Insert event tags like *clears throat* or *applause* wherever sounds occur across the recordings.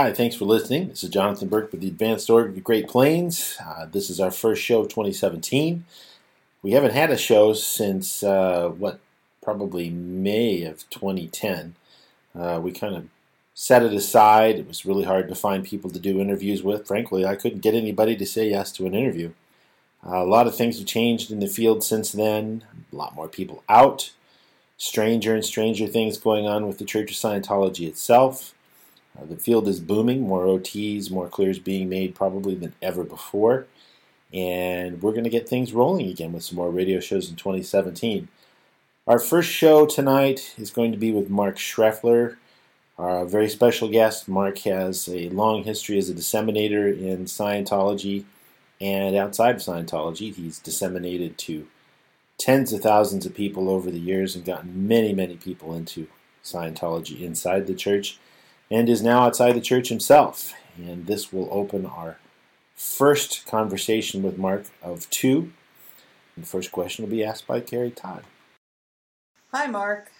Hi, thanks for listening. This is Jonathan Burke with the Advanced Org of Great Plains. Uh, this is our first show of 2017. We haven't had a show since, uh, what, probably May of 2010. Uh, we kind of set it aside. It was really hard to find people to do interviews with. Frankly, I couldn't get anybody to say yes to an interview. Uh, a lot of things have changed in the field since then. A lot more people out. Stranger and stranger things going on with the Church of Scientology itself. Uh, the field is booming, more OTs, more clears being made probably than ever before. And we're going to get things rolling again with some more radio shows in 2017. Our first show tonight is going to be with Mark Shreffler, our very special guest. Mark has a long history as a disseminator in Scientology and outside of Scientology. He's disseminated to tens of thousands of people over the years and gotten many, many people into Scientology inside the church and is now outside the church himself. And this will open our first conversation with Mark of two. And the first question will be asked by Carrie Todd. Hi, Mark.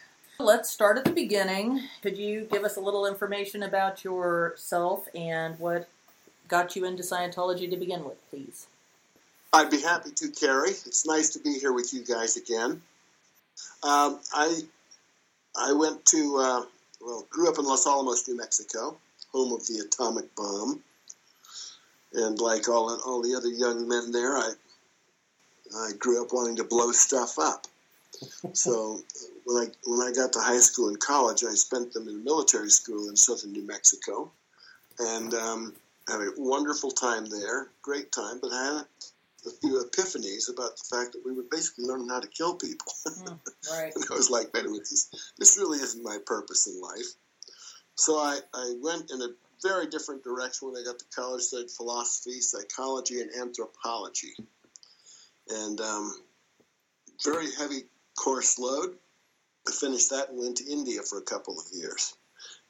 Let's start at the beginning. Could you give us a little information about yourself and what got you into Scientology to begin with, please? I'd be happy to, Carrie. It's nice to be here with you guys again. Um, I I went to uh, well, grew up in Los Alamos, New Mexico, home of the atomic bomb. And like all all the other young men there, I I grew up wanting to blow stuff up. so *laughs* when I when I got to high school and college, I spent them in military school in southern New Mexico, and um, had a wonderful time there, great time. But I had a few epiphanies about the fact that we were basically learning how to kill people. *laughs* Mm, right. and I was like, wait a minute, this, this really isn't my purpose in life. So I, I went in a very different direction when I got to college, studied philosophy, psychology, and anthropology. And um, very heavy course load. I finished that and went to India for a couple of years.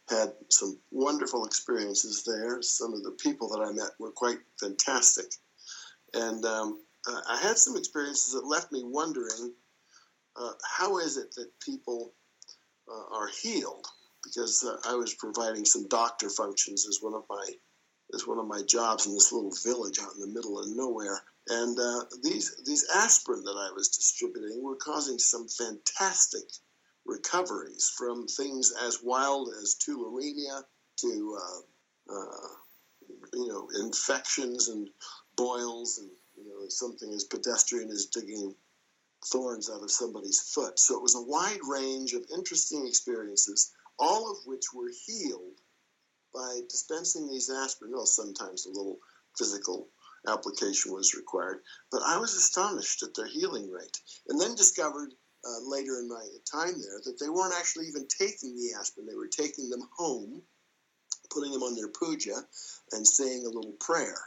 Had some wonderful experiences there. Some of the people that I met were quite fantastic. And um, I had some experiences that left me wondering uh, how is it that people uh, are healed? Because uh, I was providing some doctor functions as one of my as one of my jobs in this little village out in the middle of nowhere. And uh, these these aspirin that I was distributing were causing some fantastic recoveries from things as wild as tularemia to uh, you know infections and boils and you know something as pedestrian as digging thorns out of somebody's foot. So it was a wide range of interesting experiences, all of which were healed by dispensing these aspirin. Well, sometimes a little physical application was required, but I was astonished at their healing rate, and then discovered. Uh, later in my time there, that they weren't actually even taking the aspirin; they were taking them home, putting them on their puja, and saying a little prayer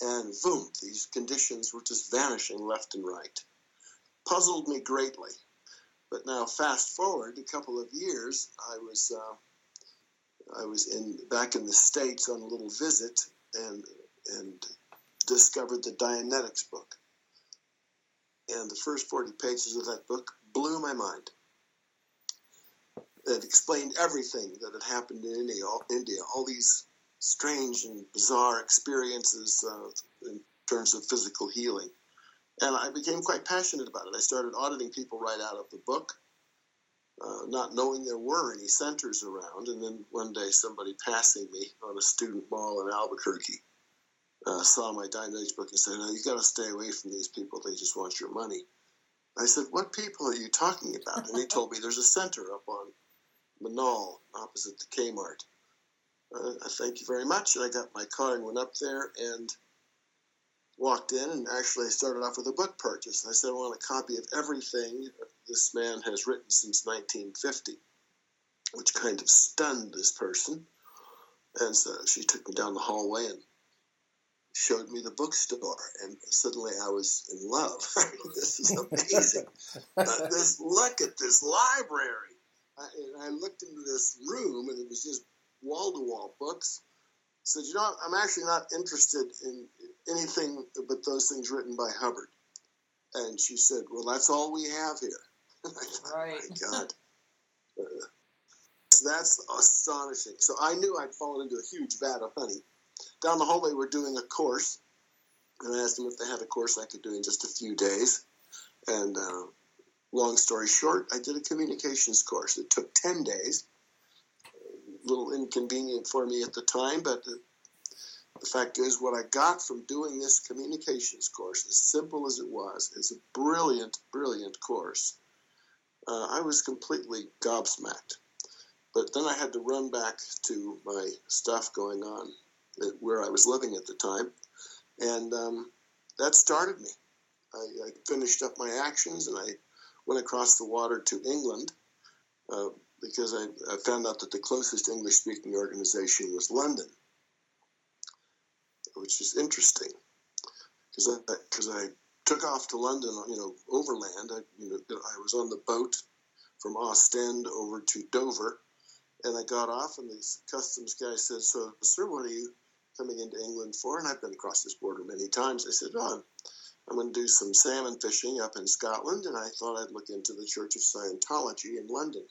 and boom, these conditions were just vanishing left and right. Puzzled me greatly. But now, fast forward a couple of years, I was uh, I was in back in the states on a little visit and and discovered the Dianetics book. And the first forty pages of that book blew my mind. It explained everything that had happened in India, all, India, all these strange and bizarre experiences uh, in terms of physical healing. And I became quite passionate about it. I started auditing people right out of the book, uh, not knowing there were any centers around. And then one day, somebody passing me on a student mall in Albuquerque uh, saw my Dianetics book and said, "No, you got to stay away from these people. They just want your money." I said, "What people are you talking about?" And he told me there's a center up on Menaul, opposite the Kmart uh, thank you very much. And I got my car and went up there and walked in and actually I started off with a book purchase. And I said, I want a copy of everything this man has written since 1950, which kind of stunned this person. And so she took me down the hallway and showed me the bookstore, and suddenly I was in love. *laughs* this is amazing. uh, this look at this library. I, I looked into this room, and it was just wall to wall books. Said, you know, I'm actually not interested in anything but those things written by Hubbard. And she said, well, that's all we have here. *laughs* thought, right. my *laughs* God. Uh, that's that's astonishing. So I knew I'd fallen into a huge vat of honey. Down the hallway, we're doing a course, and I asked them if they had a course I could do in just a few days. And uh, long story short, I did a communications course. It took ten days. Little inconvenient for me at the time, but the, the fact is, what I got from doing this communications course, as simple as it was, is a brilliant, brilliant course. Uh, I was completely gobsmacked. But then I had to run back to my stuff going on where I was living at the time, and um, that started me. I, I, finished up my actions and I went across the water to England uh, because I, I, found out that the closest English speaking organization was London, which is interesting because I, I took off to London, you know, overland. I, you know, I was on the boat from Ostend over to Dover, and I got off, and the customs guy said, "So, sir, what are you coming into England for?" And I've been across this border many times. I said, "Oh, I'm going to do some salmon fishing up in Scotland, and I thought I'd look into the Church of Scientology in London."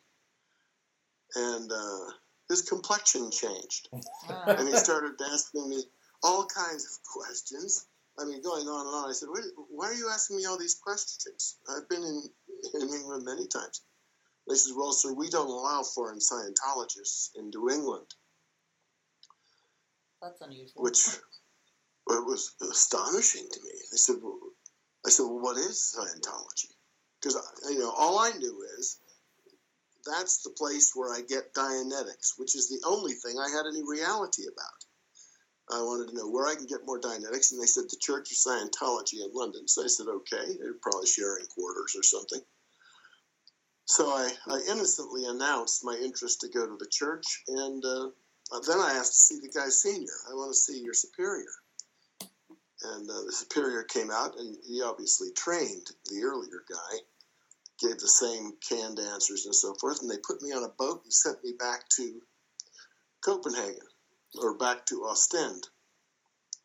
And uh, his complexion changed, *laughs* and he started asking me all kinds of questions. I mean, going on and on. I said, "Why are you asking me all these questions? I've been in, in England many times." They said, Well, sir, we don't allow foreign Scientologists in New England. That's unusual. Which it was astonishing to me. I said, well, I said, well, what is Scientology? Because you know, all I knew is that's the place where I get Dianetics, which is the only thing I had any reality about. I wanted to know where I can get more Dianetics, and they said the Church of Scientology in London. So I said, okay, they're probably sharing quarters or something. So I, I innocently announced my interest to go to the church, and uh, then I asked to see the guy senior. I want to see your superior. And uh, the superior came out, and he obviously trained the earlier guy, gave the same canned answers and so forth, and they put me on a boat and sent me back to Copenhagen, or back to Ostend.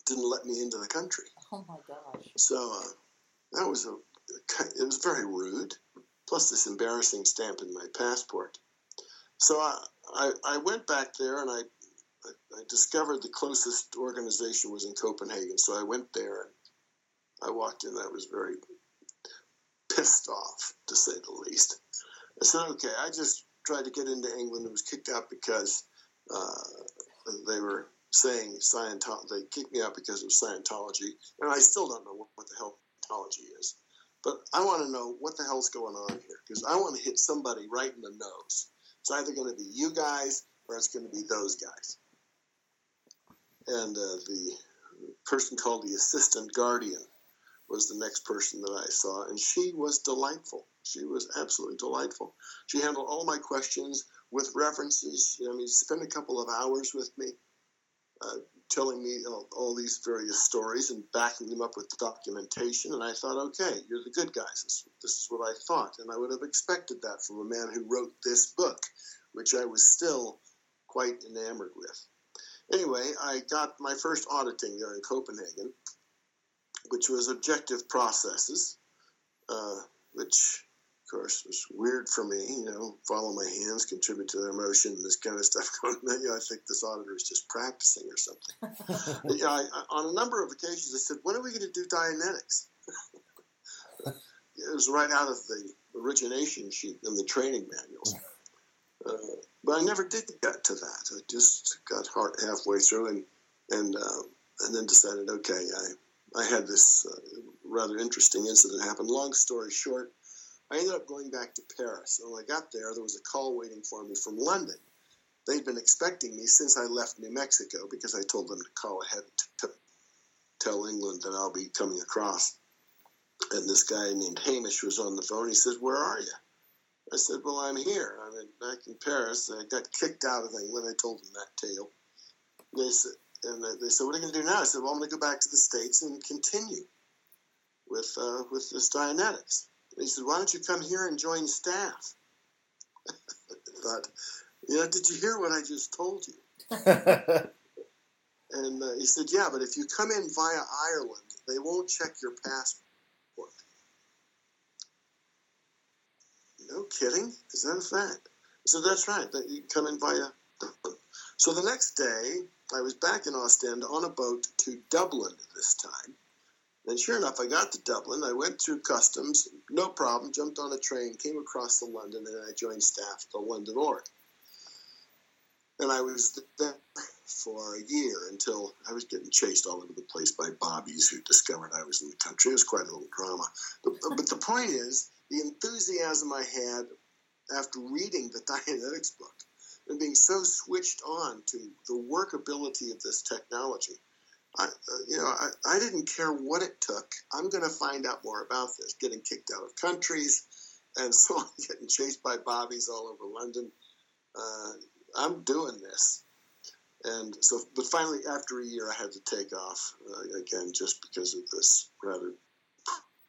Didn't let me into the country. Oh my gosh! So uh, that was a, it was very rude plus this embarrassing stamp in my passport. So I, I, I went back there and I, I, discovered the closest organization was in Copenhagen. So I went there and I walked in. That was very pissed off, to say the least. I said, okay, I just tried to get into England and was kicked out because uh, they were saying Scientology. They kicked me out because of Scientology, and I still don't know what, the hell Scientology is. But I want to know what the hell's going on here because I want to hit somebody right in the nose. It's either going to be you guys or it's going to be those guys. And uh, the person called the assistant guardian was the next person that I saw, and she was delightful. She was absolutely delightful. She handled all my questions with references. I mean, spent a couple of hours with me, uh, telling me all, all, these various stories and backing them up with documentation. And I thought, okay, you're the good guys. This, this, is what I thought. And I would have expected that from a man who wrote this book, which I was still quite enamored with. Anyway, I got my first auditing there in Copenhagen, which was objective processes, uh, which of course, was weird for me. You know, follow my hands, contribute to their motion, this kind of stuff. *laughs* Going, I think this auditor is just practicing or something. *laughs* yeah, I, I, on a number of occasions, I said, "When are we going to do Dianetics?" *laughs* it was right out of the origination sheet in the training manuals. Uh, but I never did get to that. I just got halfway through and and uh, and then decided, okay, I I had this uh, rather interesting incident happen. Long story short, I ended up going back to Paris. And when I got there, there was a call waiting for me from London. They'd been expecting me since I left New Mexico because I told them to call ahead to tell England that I'll be coming across. And this guy named Hamish was on the phone. He said, Where are you? I said, Well, I'm here. I'm in, back in Paris. I got kicked out of England. When I told them that tale. And they said, and they said, What are you going to do now? I said, Well, I'm going to go back to the States and continue with, uh, with this Dianetics. And he said, Why don't you come here and join staff? *laughs* I thought, you know, did you hear what I just told you? *laughs* and uh, he said, Yeah, but if you come in via Ireland, they won't check your passport. No kidding? Is that a fact? So that's right. That you come in via. So the next day, I was back in Ostend on a boat to Dublin this time. And sure enough, I got to Dublin. I went through customs, no problem, jumped on a train, came across to London, and I joined staff at the London Org. And I was there for a year until I was getting chased all over the place by bobbies who discovered I was in the country. It was quite a little drama. But, the point is, the enthusiasm I had after reading the Dianetics book and being so switched on to the workability of this technology. I, uh, you know, I, I didn't care what it took. I'm going to find out more about this. Getting kicked out of countries, and so on, *laughs* getting chased by bobbies all over London. Uh, I'm doing this, and so. But finally, after a year, I had to take off uh, again, just because of this rather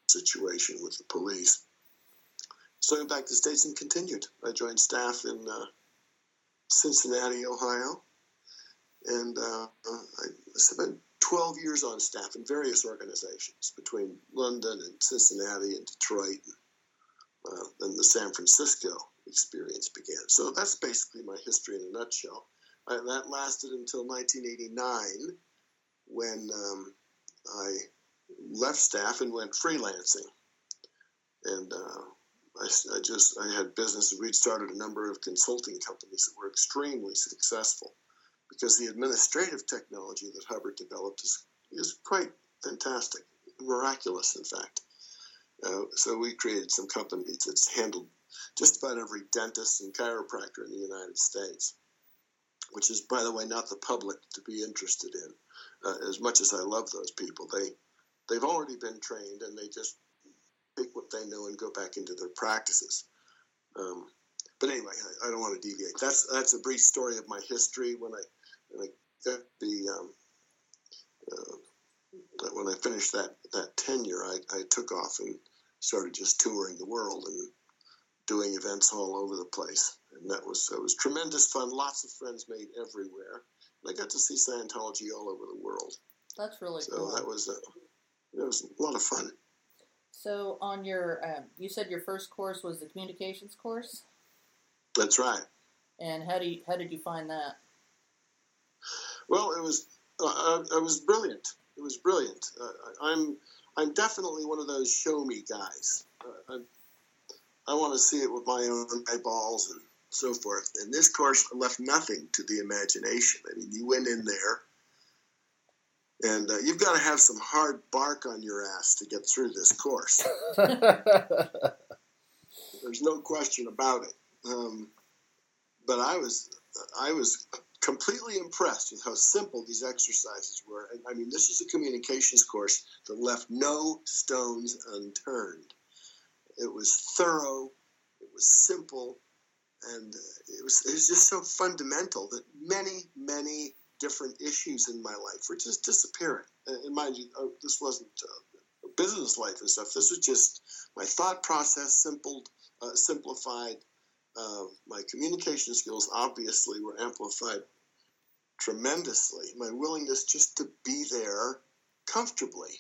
situation with the police. So I went back to the States and continued. I joined staff in uh, Cincinnati, Ohio, and uh, I spent 12 years on staff in various organizations between London and Cincinnati and Detroit. And, uh, then the San Francisco experience began. So that's basically my history in a nutshell. I, that lasted until 1989 when um, I left staff and went freelancing. And uh, I, I just I had business. We'd started a number of consulting companies that were extremely successful because the administrative technology that Hubbard developed is is quite fantastic, miraculous, in fact. Uh, so we created some companies that's handled just about every dentist and chiropractor in the United States, which is, by the way, not the public to be interested in. Uh, as much as I love those people, they they've already been trained and they just take what they know and go back into their practices. Um, but anyway, I, I, don't want to deviate. That's that's a brief story of my history. When I when I got the um, uh, when I finished that that tenure, I, I took off and started just touring the world and doing events all over the place, and that was that was tremendous fun. Lots of friends made everywhere, and I got to see Scientology all over the world. That's really so cool. that was a, it was a lot of fun. So, on your, um, you said your first course was the communications course. That's right. And how do you, how did you find that? Well, it was uh, it was brilliant. It was brilliant. Uh, I'm I'm definitely one of those show me guys. Uh, I, I want to see it with my own eyeballs and so forth. And this course left nothing to the imagination. I mean, you went in there and uh, you've got to have some hard bark on your ass to get through this course. *laughs* There's no question about it. Um, but I was, I was completely impressed with how simple these exercises were. I mean, this is a communications course that left no stones unturned. It was thorough. It was simple, and uh, it was it was just so fundamental that many many different issues in my life were just disappearing. And mind you, oh, this wasn't uh, business life and stuff. This was just my thought process uh, simplified. Uh, my communication skills obviously were amplified tremendously. My willingness just to be there comfortably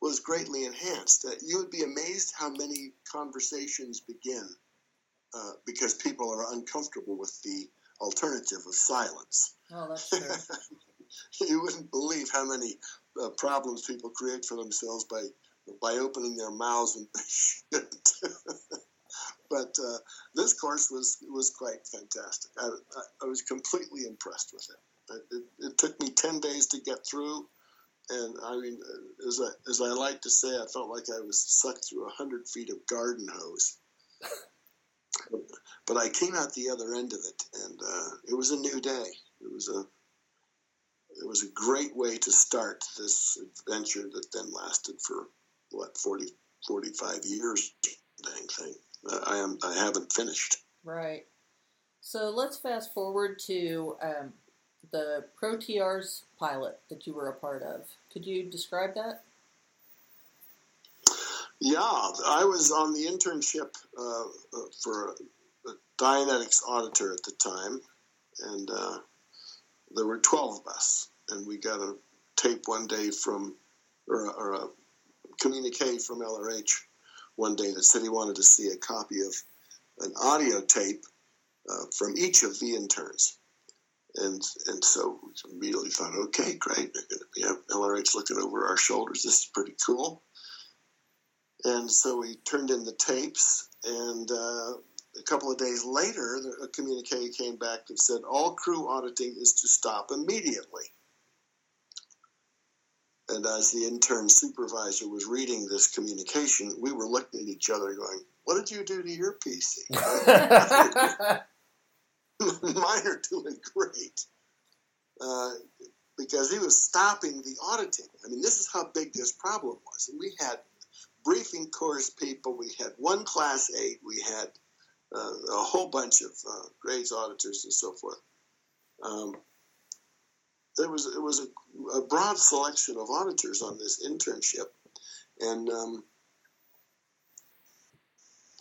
was greatly enhanced. Uh, you would be amazed how many conversations begin uh, because people are uncomfortable with the alternative of silence. Oh, that's true. *laughs* you wouldn't believe how many uh, problems people create for themselves by by opening their mouths and *laughs* *laughs* but uh, this course was was quite fantastic. I, I, I was completely impressed with it. it. it. took me ten days to get through, and I mean, as I as I like to say, I felt like I was sucked through a hundred feet of garden hose. But I came out the other end of it, and uh, it was a new day. It was a it was a great way to start this adventure that then lasted for what 40, 45 years. Dang thing. I am. I haven't finished. Right. So let's fast forward to um, the ProTR's pilot that you were a part of. Could you describe that? Yeah, I was on the internship uh, uh for Dianetics auditor at the time, and uh, there were 12 of us, and we got a tape one day from, or, or a communique from LRH one day that said he wanted to see a copy of an audio tape uh, from each of the interns. And, and so we immediately thought, okay, great. Be have LRH looking over our shoulders. This is pretty cool. And so we turned in the tapes, and uh, a couple of days later, a communique came back that said all crew auditing is to stop immediately. And as the intern supervisor was reading this communication, we were looking at each other going, What did you do to your PC? *laughs* *laughs* Mine are doing great. Uh, because he was stopping the auditing. I mean, this is how big this problem was. And we had briefing course people, we had one class eight, we had a whole bunch of uh, grades auditors and so forth. Um, there was it was a, a, broad selection of auditors on this internship, and um,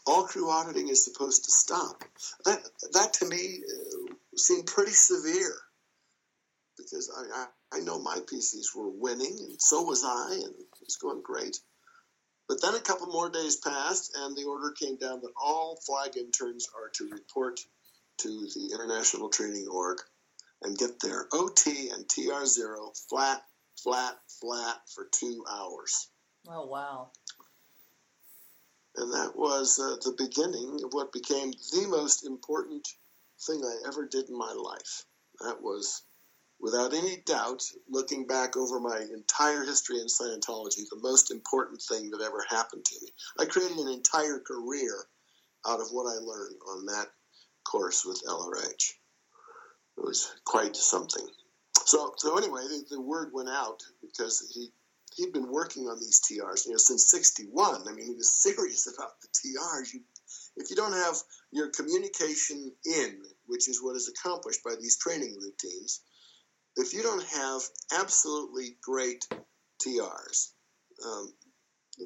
all crew auditing is supposed to stop. That that to me uh, seemed pretty severe because I, I, I know my PCs were winning and so was I and it was going great. But then a couple more days passed and the order came down that all flag interns are to report to the International Training Org and get their OT and TR0 flat, flat, flat for two hours. Oh, wow. And that was uh, the beginning of what became the most important thing I ever did in my life. That was, without any doubt, looking back over my entire history in Scientology, the most important thing that ever happened to me. I created an entire career out of what I learned on that course with LRH. It was quite something. So, so anyway, the, the word went out because he he'd been working on these TRs, you know, since '61. I mean, he was *laughs* serious about the TRs. You, if you don't have your communication in, which is what is accomplished by these training routines, if you don't have absolutely great TRs, um,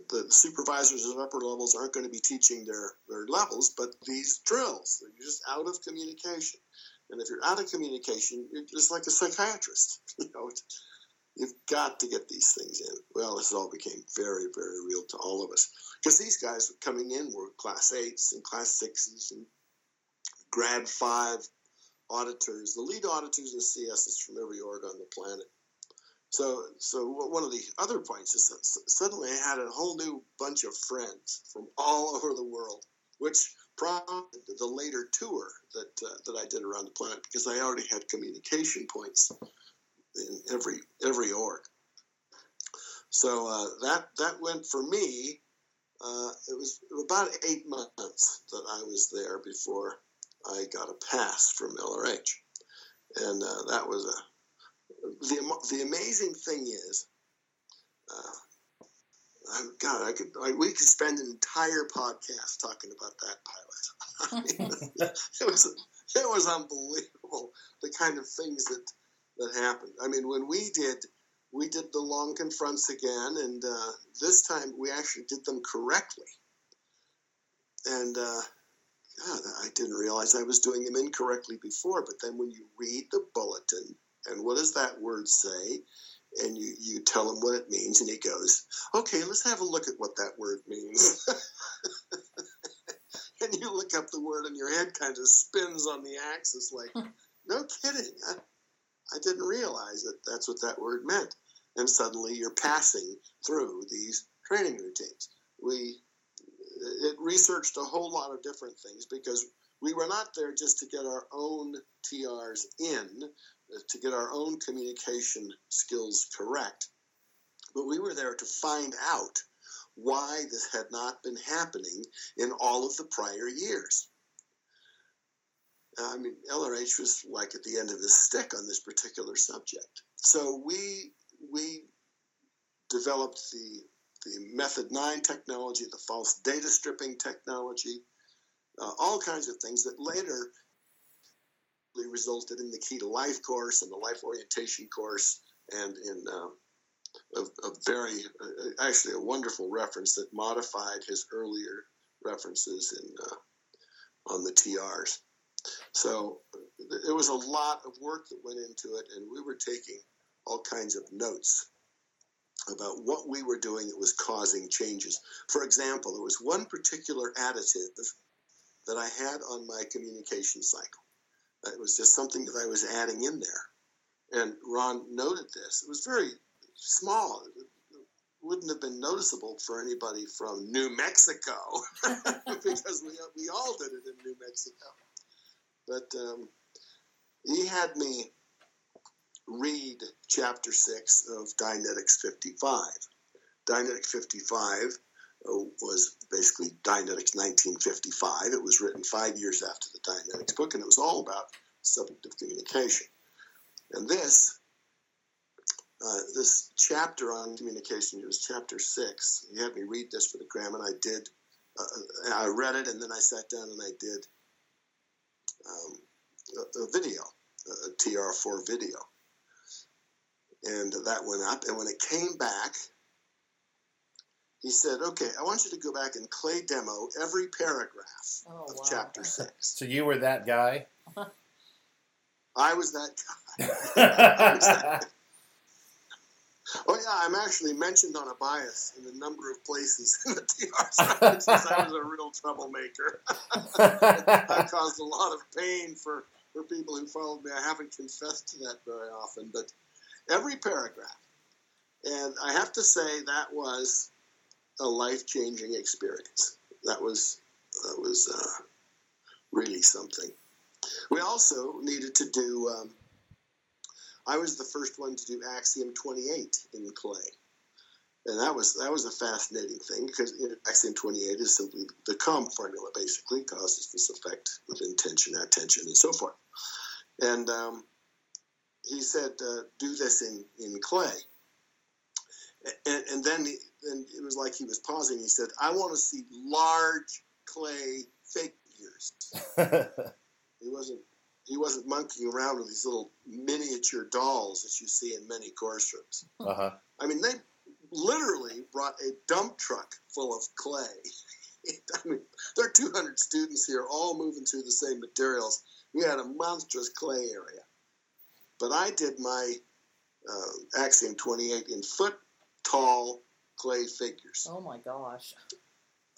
the supervisors at upper levels aren't going to be teaching their, their levels, but these drills. They're just out of communication. And if you're out of communication, you're just like a psychiatrist. *laughs* You know, You've got to get these things in. Well, this all became very, very real to all of us because these guys coming in were class eights and class sixes and grad five auditors. The lead auditors and CSs from every org on the planet. So, so one of the other points is that suddenly I had a whole new bunch of friends from all *laughs* over the world, which prompted the later tour that uh, that I did around the planet because I already had communication points in every every org. So uh, that that went for me. Uh, it was about eight months that I was there before I got a pass from LRH, and uh, that was a the the amazing thing is. Uh, I, God, I could I, we could spend an entire podcast talking about that pilot. *laughs* it was it was unbelievable the kind of things that that happened. I mean, when we did, we did the long confronts again, and uh, this time we actually did them correctly. And uh, God, I didn't realize I was doing them incorrectly before. But then when you read the bulletin, and what does that word say? And you, you tell him what it means, and he goes, Okay, let's have a look at what that word means. *laughs* and you look up the word, and your head kind of spins on the axis like, *laughs* No kidding. I, I didn't realize that that's what that word meant. And suddenly you're passing through these training routines. We it researched a whole lot of different things because we were not there just to get our own TRs in, uh, to get our own communication skills correct, but we were there to find out why this had not been happening in all of the prior years. I mean, LRH was like at the end of his stick on this particular subject. So we we developed the the Method Nine technology, the false data stripping technology, uh, all kinds of things that later resulted in the Key to Life course and the Life Orientation course, and in uh, a, a, very uh, actually a wonderful reference that modified his earlier references in uh, on the TRs. So it was a lot of work that went into it, and we were taking all kinds of notes about what we were doing that was causing changes. For example, there was one particular additive that I had on my communication cycle. It was just something that I was adding in there. And Ron noted this. It was very small. It wouldn't have been noticeable for anybody from New Mexico *laughs* because we, we all did it in New Mexico. But um, he had me read chapter 6 of Dianetics 55. Dianetics 55 uh, was basically Dianetics 1955. It was written five years after the Dianetics book, and it was all about subject of communication. And this, uh, this chapter on communication, it was chapter six. He had me read this for the gram, and I did. Uh, I read it, and then I sat down and I did um, a, a, video, a TR4 video. And that went up, and when it came back, he said, "Okay, I want you to go back and clay demo every paragraph Oh, of wow. chapter six. So you were that guy. *laughs* *laughs* I was that guy. Oh yeah, I'm actually mentioned on a bias in a number of places in the TR sciences. I was a real troublemaker. *laughs* I caused a lot of pain for, for people who followed me. I haven't confessed to that very often, but every paragraph. And I have to say that was a life changing experience. That was that was uh, really something. We also needed to do. Um, I was the first one to do Axiom 28 in clay, and that was that was a fascinating thing because you know, Axiom 28 is simply the COM formula, basically causes this effect with intention, attention, and so forth. And um, he said, uh, "Do this in in clay." And, and then he, and it was like he was pausing. He said, "I want to see large clay figures." *laughs* He wasn't he wasn't monkeying around with these little miniature dolls that you see in many course rooms. uh-huh. I mean, they literally brought a dump truck full of clay. *laughs* I mean, there are 200 students here, all moving through the same materials. We had a monstrous clay area. But I did my uh, Axiom 28 in foot tall clay figures. Oh my gosh.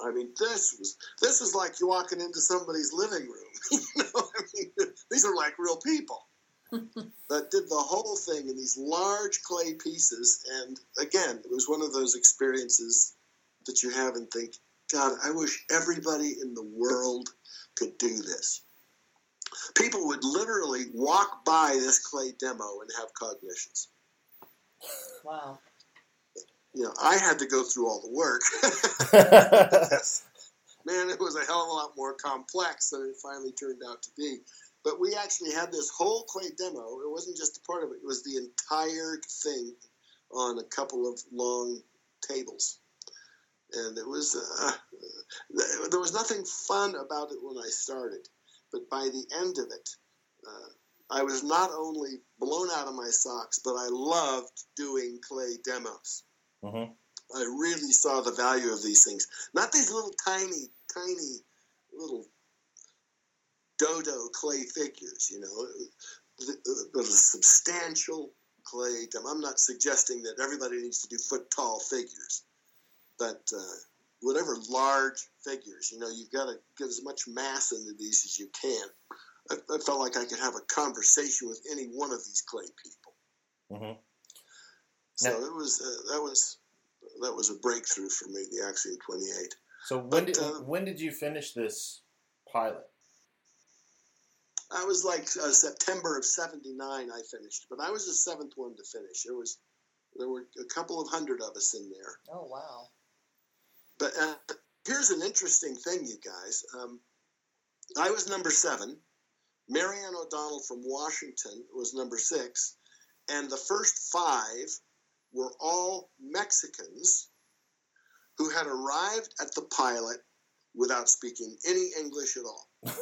I mean, this was this was like you walking into somebody's living room. *laughs* you know, I mean, these are like real people *laughs* that did the whole thing in these large clay pieces. And again, it was one of those experiences that you have and think, God, I wish everybody in the world could do this. People would literally walk by this clay demo and have cognitions. Wow. You know, I had to go through all the work. *laughs* man, it was a hell of a lot more complex than it finally turned out to be. But we actually had this whole clay demo. It wasn't just a part of it, it was the entire thing on a couple of long tables. And it was, uh, there was nothing fun about it when I started. But by the end of it, uh, I was not only blown out of my socks, but I loved doing clay demos. Mhm. I really saw the value of these things. Not these little tiny, tiny little dodo clay figures, you know, but a substantial clay demo. I'm not suggesting that everybody needs to do foot tall figures, but uh, whatever large figures, you know, you've got to get as much mass into these as you can. I, I felt like I could have a conversation with any one of these clay people. Mhm. So Now- it was uh, that was that was a breakthrough for me, the Axiom 28. So when But, did uh, when did you finish this pilot? I was like uh, September of '79. I finished, but I was the seventh one to finish. There was there were a couple of hundred of us in there. Oh wow. But uh, here's an interesting thing, you guys. Um, I was number seven. Marianne O'Donnell from Washington was number six, and the first five were all Mexicans who had arrived at the pilot without speaking any English at all. *laughs*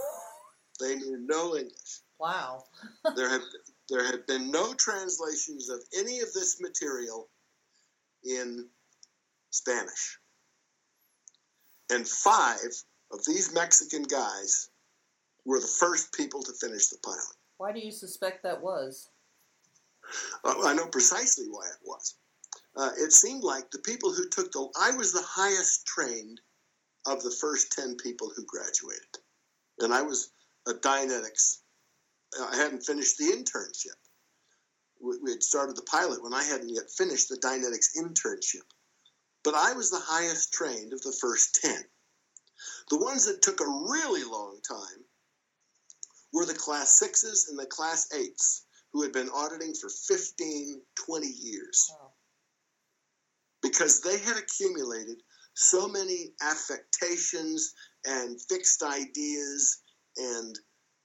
they knew no English. Wow. *laughs* There had there had been no translations of any of this material in Spanish. And five of these Mexican guys were the first people to finish the pilot. Why do you suspect that was? Uh, I know precisely why it was. Uh, it seemed like the people who took the I was the highest trained of the first ten people who graduated. and I was a Dianetics. I hadn't finished the internship. We, we had started the pilot when I hadn't yet finished the Dianetics internship. But I was the highest trained of the first 10. The ones that took a really long time were the class sixes and the class eights who had been auditing for 15, 20 years. Wow. Because they had accumulated so many affectations and fixed ideas and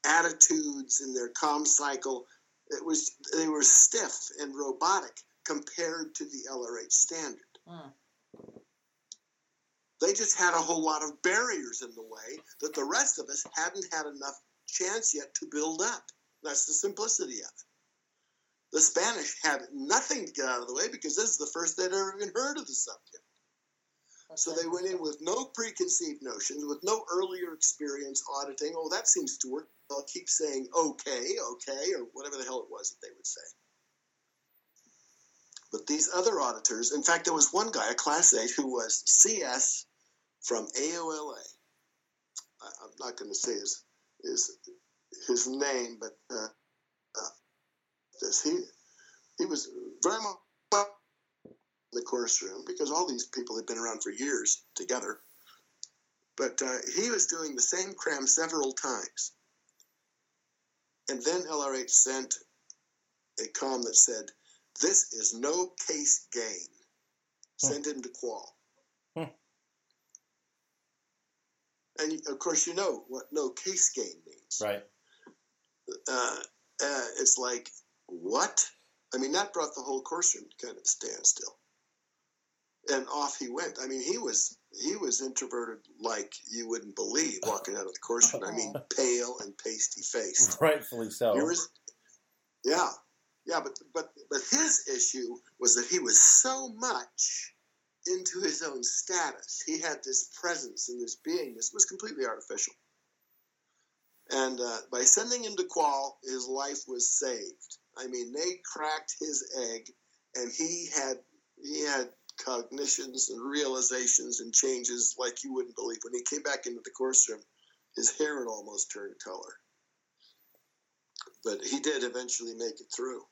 attitudes in their com cycle. It was they were stiff and robotic compared to the LRH standard. Mm. They just had a whole lot of barriers in the way that the rest of us hadn't had enough chance yet to build up. That's the simplicity of it. The Spanish had nothing to get out of the way because this is the first they'd ever even heard of the subject. So they went in with no preconceived notions, with no earlier experience auditing. Oh, that seems to work. I'll keep saying okay, okay, or whatever the hell it was that they would say. But these other auditors, in fact, there was one guy, a class 8, who was CS from AOLA. I, am not going to say his, his, his name, but uh, uh, he, he was very much in the course room because all these people had been around for years together. But uh, he was doing the same cram several times. And then LRH sent a com that said, This is no case gain. Hmm. Send him to qual. Hmm. And of course, you know what no case gain means. Right. Uh, uh, it's like, what? I mean, that brought the whole course room to kind of standstill and off he went. I mean, he was he was introverted like you wouldn't believe walking out of the course. I mean, *laughs* pale and pasty faced. Rightfully so. Was, yeah, yeah, but but but his issue was that he was so much into his own status. He had this presence and this beingness was completely artificial. And uh, by sending him to Qual, his life was saved. I mean, they cracked his egg, and he had he had cognitions and realizations and changes like you wouldn't believe. When he came back into the course room, his hair had almost turned color. But he did eventually make it through.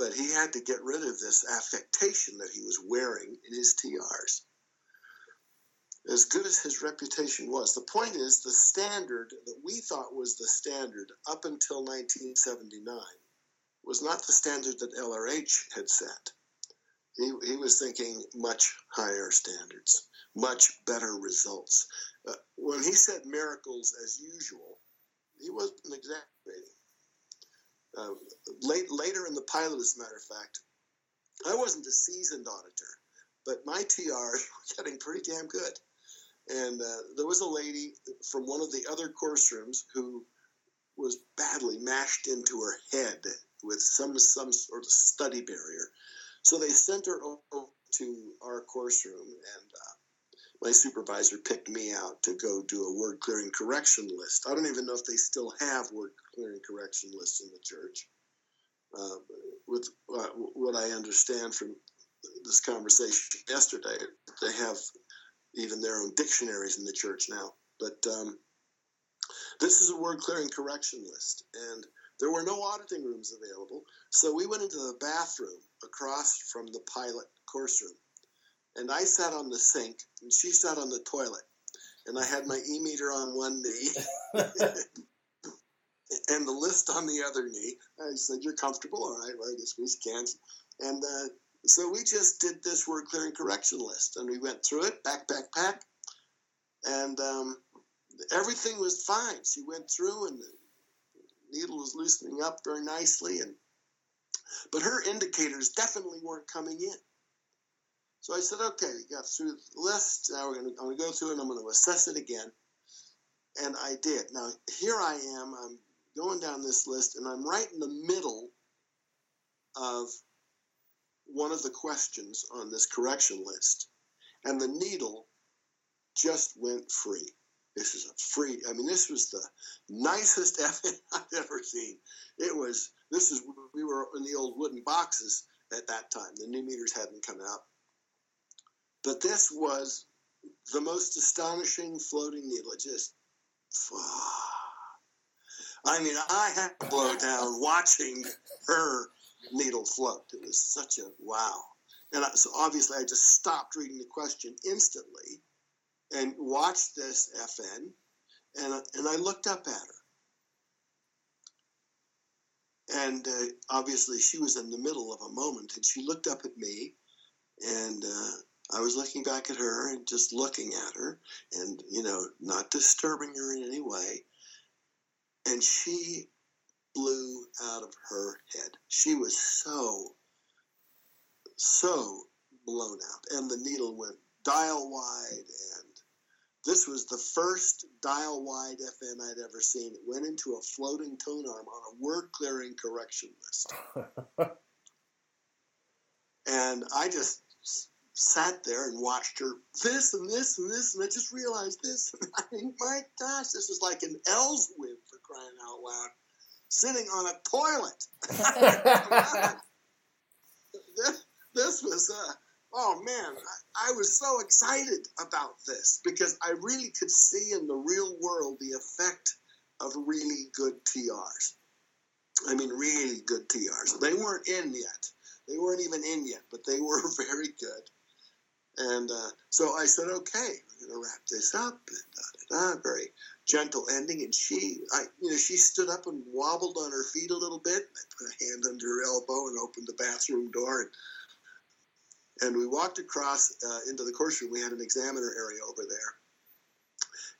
But he had to get rid of this affectation that he was wearing in his TRs. As good as his reputation was, the point is the standard that we thought was the standard up until 1979 was not the standard that LRH had set he, he was thinking much higher standards, much better results. Uh, when he said miracles as usual, he wasn't exaggerating. Uh, late, later in the pilot, as a matter of fact, I wasn't a seasoned auditor, but my TRs *laughs* were getting pretty damn good. And uh, there was a lady from one of the other course rooms who was badly mashed into her head with some some sort of study barrier. So they sent her over to our course room, and uh, my supervisor picked me out to go do a word clearing correction list. I don't even know if they still have word clearing correction lists in the church. Uh, with uh, what I understand from this conversation yesterday, they have even their own dictionaries in the church now. But um, this is a word clearing correction list, and there were no auditing rooms available, so we went into the bathroom across from the pilot course room. And I sat on the sink, and she sat on the toilet. And I had my e meter on one knee *laughs* and the list on the other knee. I said, You're comfortable? All right, well, I guess we can. And uh, so we just did this word clearing correction list, and we went through it, back, back, back. And um, everything was fine. She went through, and the needle was loosening up very nicely, and but her indicators definitely weren't coming in. So I said, okay, we got through the list. Now we're going to, I'm going to go through and I'm going to assess it again. And I did. Now here I am. I'm going down this list, and I'm right in the middle of one of the questions on this correction list, and the needle just went free. This is a free. I mean, this was the nicest *laughs* effing I've ever seen. It was. This is. We were in the old wooden boxes at that time. The new meters hadn't come out. But this was the most astonishing floating needle. It just. I mean, I had to blow down watching her needle float. It was such a wow. And I, so obviously, I just stopped reading the question instantly and watched this FN, and, and I looked up at her. And uh, obviously, she was in the middle of a moment, and she looked up at me, and uh, I was looking back at her and just looking at her, and you know, not disturbing her in any way. And she blew out of her head. She was so, so blown out, and the needle went dial wide and this was the first dial wide FN I'd ever seen. It went into a floating tone arm on a word clearing correction list. *laughs* and I just sat there and watched her this and this and this, and I just realized this. *laughs* I think, my gosh, this is like an Elswit for crying out loud, sitting on a toilet. *laughs* this, this was. Uh, oh man, I, I, was so excited about this because I really could see in the real world the effect of really good TRs. I mean, really good TRs. They weren't in yet. They weren't even in yet, but they were *laughs* very good. And uh, so I said, okay, we're going to wrap this up. And da, da, da, very gentle ending. And she, I, you know, she stood up and wobbled on her feet a little bit. I put a hand under her elbow and opened the bathroom door and and we walked across uh, into the course room. We had an examiner area over there.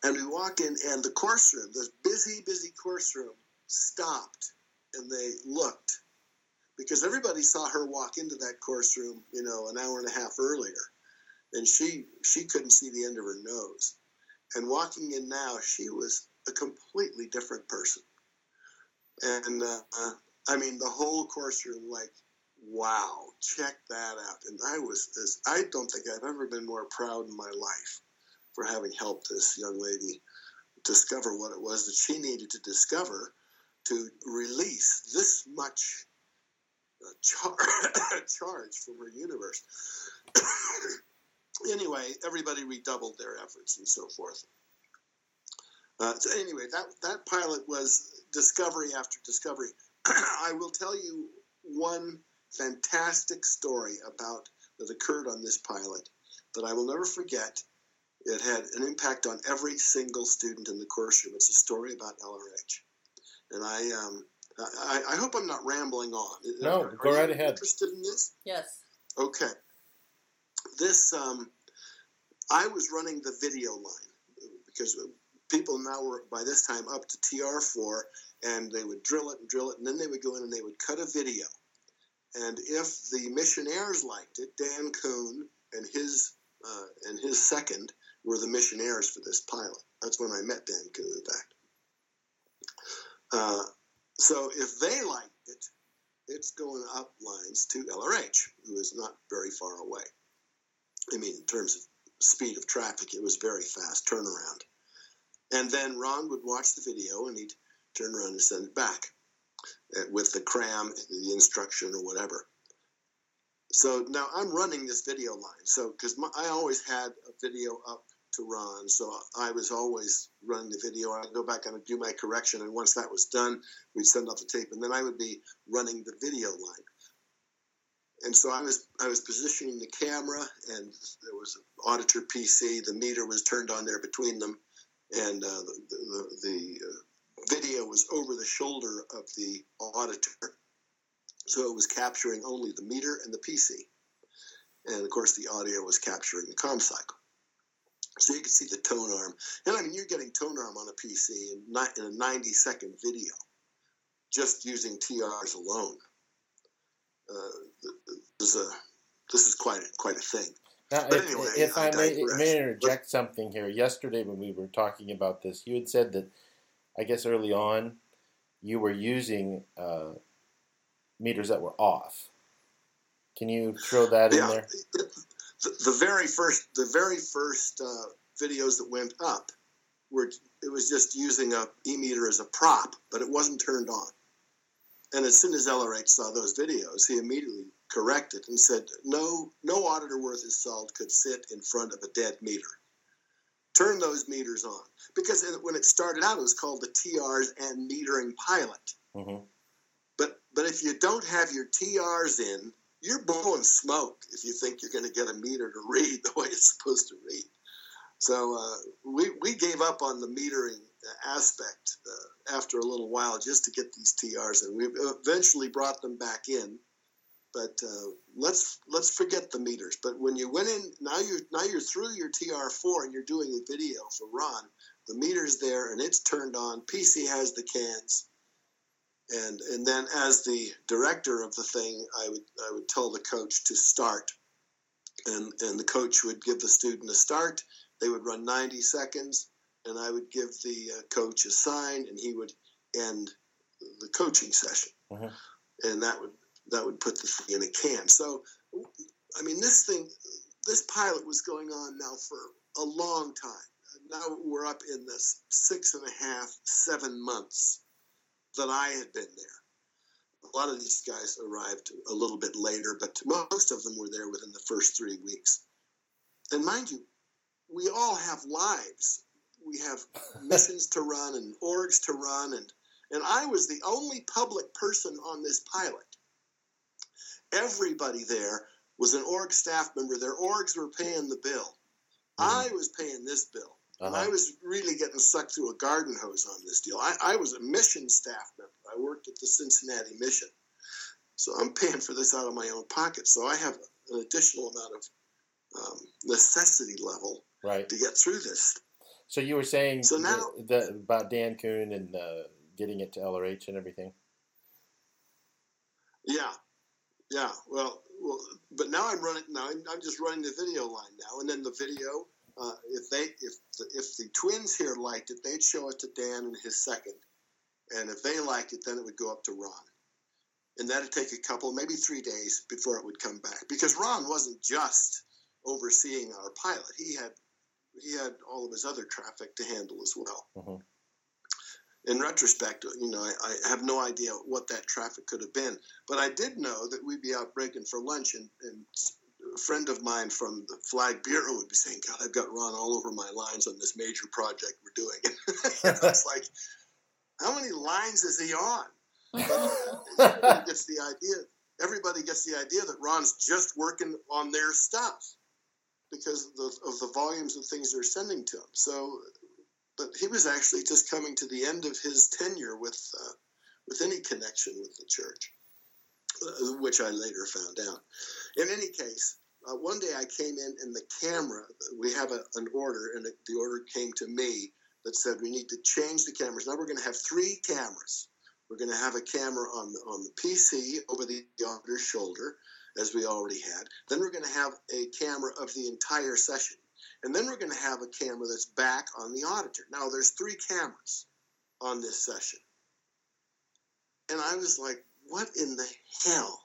And we walked in, and the course room, this busy, busy course room, stopped and they looked because everybody saw her walk into that course room, you know, an hour and a half earlier, and she she couldn't see the end of her nose. And walking in now, she was a completely different person. And uh, I mean, the whole course room, like wow, check that out. And I was, as, I don't think I've ever been more proud in my life for having helped this young lady discover what it was that she needed to discover to release this much uh, char- *coughs* charge from her universe. *coughs* anyway, everybody redoubled their efforts and so forth. Uh, so anyway, that that pilot was discovery after discovery. *clears throat* I will tell you one fantastic story about that occurred on this pilot that I will never forget. It had an impact on every single student in the course room. It's a story about LRH, and I um, I, I, hope I'm not rambling on. No, Are go right ahead. Interested in this? Yes. Okay. This um, I was running the video line because people now were by this time up to TR4, and they would drill it and drill it, and then they would go in and they would cut a video and if the missionaires liked it, Dan Koon and his uh, and his second were the missionaires for this pilot. That's when I met Dan Koon, in fact. Uh, so if they liked it, it's going up lines to LRH, who is not very far away. I mean, in terms of speed of traffic, it was very fast turnaround. And then Ron would watch the video and he'd turn around and send it back. Uh, with the cram, the instruction, or whatever. So now I'm running this video line. So because I always had a video up to Ron, so I was always running the video. I'd go back and do my correction, and once that was done, we'd send off the tape, and then I would be running the video line. And so I was I was positioning the camera, and there was an auditor PC. The meter was turned on there between them, and uh, the the, the uh, video was over the shoulder of the auditor. So it was capturing only the meter and the PC. And of course, the audio was capturing the com cycle. So you can see the tone arm. And I mean, you're getting tone arm on a PC in, a 90 second video just using TRs alone. Uh, this, is a, this is quite a, quite a thing. Now, if, anyway, if I, I may, may interject something here, yesterday when we were talking about this, you had said that I guess early on, you were using uh, meters that were off. Can you throw that yeah, in there? The, the, very first, the very first uh, videos that went up were it was just using a e meter as a prop, but it wasn't turned on. And as soon as LRH saw those videos, he immediately corrected and said, "No, no auditor worth his salt could sit in front of a dead meter." turn those meters on because when it started out, it was called the TRs and metering pilot. Mm-hmm. But but if you don't have your TRs in, you're blowing smoke if you think you're going to get a meter to *laughs* read the way it's supposed to read. So uh, we we gave up on the metering aspect uh, after a little while just to get these TRs and we eventually brought them back in. But uh, let's let's forget the meters. But when you went in, now you're now you're through your TR4 and you're doing a video for Ron. The meter's there and it's turned on. PC has the cans, and and then as the director of the thing, I would I would tell the coach to start, and and the coach would give the student a start. They would run 90 seconds and I would give the uh, coach a sign, and he would end the coaching session, Mhm. and that would that would put the thing in a can. So, I mean, this thing, this pilot was going on now for a long time. Now we're up in the six and a half, seven months that I had been there. A lot of these guys arrived a little bit later, but most of them were there within the first three weeks. And mind you, we all have lives we have missions to run and orgs to run and and I was the only public person on this pilot. Everybody there was an org staff member. Their orgs were paying the bill. I was paying this bill. I Uh-huh. was really getting sucked through a garden hose on this deal. I, I was a mission staff member. I worked at the Cincinnati mission. So I'm paying for this out of my own pocket. So I have an additional amount of um, necessity level Right. to get through this. So you were saying So now- the, the, about Dan Koon and uh, getting it to LRH and everything. Yeah, yeah. Well, well, but now I'm running. Now I'm, I'm just running the video line now, and then the video. Uh, if they, if the, if the twins here liked it, they'd show it to Dan and his second, and if they liked it, then it would go up to Ron, and that'd take a couple, maybe three days before it would come back. Because Ron wasn't just overseeing our pilot; he had he had all of his other traffic to handle as well Mhm. in retrospect, you know, I, I have no idea what that traffic could have been. But I did know that we'd be out breaking for lunch, and, and a friend of mine from the Flag Bureau would be saying, God, I've got Ron all over my lines on this major project we're doing. *laughs* and it's like, how many lines is he on? *laughs* Everybody gets the idea. Everybody gets the idea that Ron's just working on their stuff because of the, of the volumes of things they're sending to him. So but he was actually just coming to the end of his tenure with uh, with any connection with the church, uh, which I later found out. In any case, uh, one day I came in and the camera. We have a, an order, and the order came to me that said we need to change the cameras. Now we're going to have three cameras. We're going to have a camera on the, on the PC over the auditor's shoulder, as we already had. Then we're going to have a camera of the entire session. And then we're going to have a camera that's back on the auditor. Now, there's three cameras on this session. And I was like, what in the hell?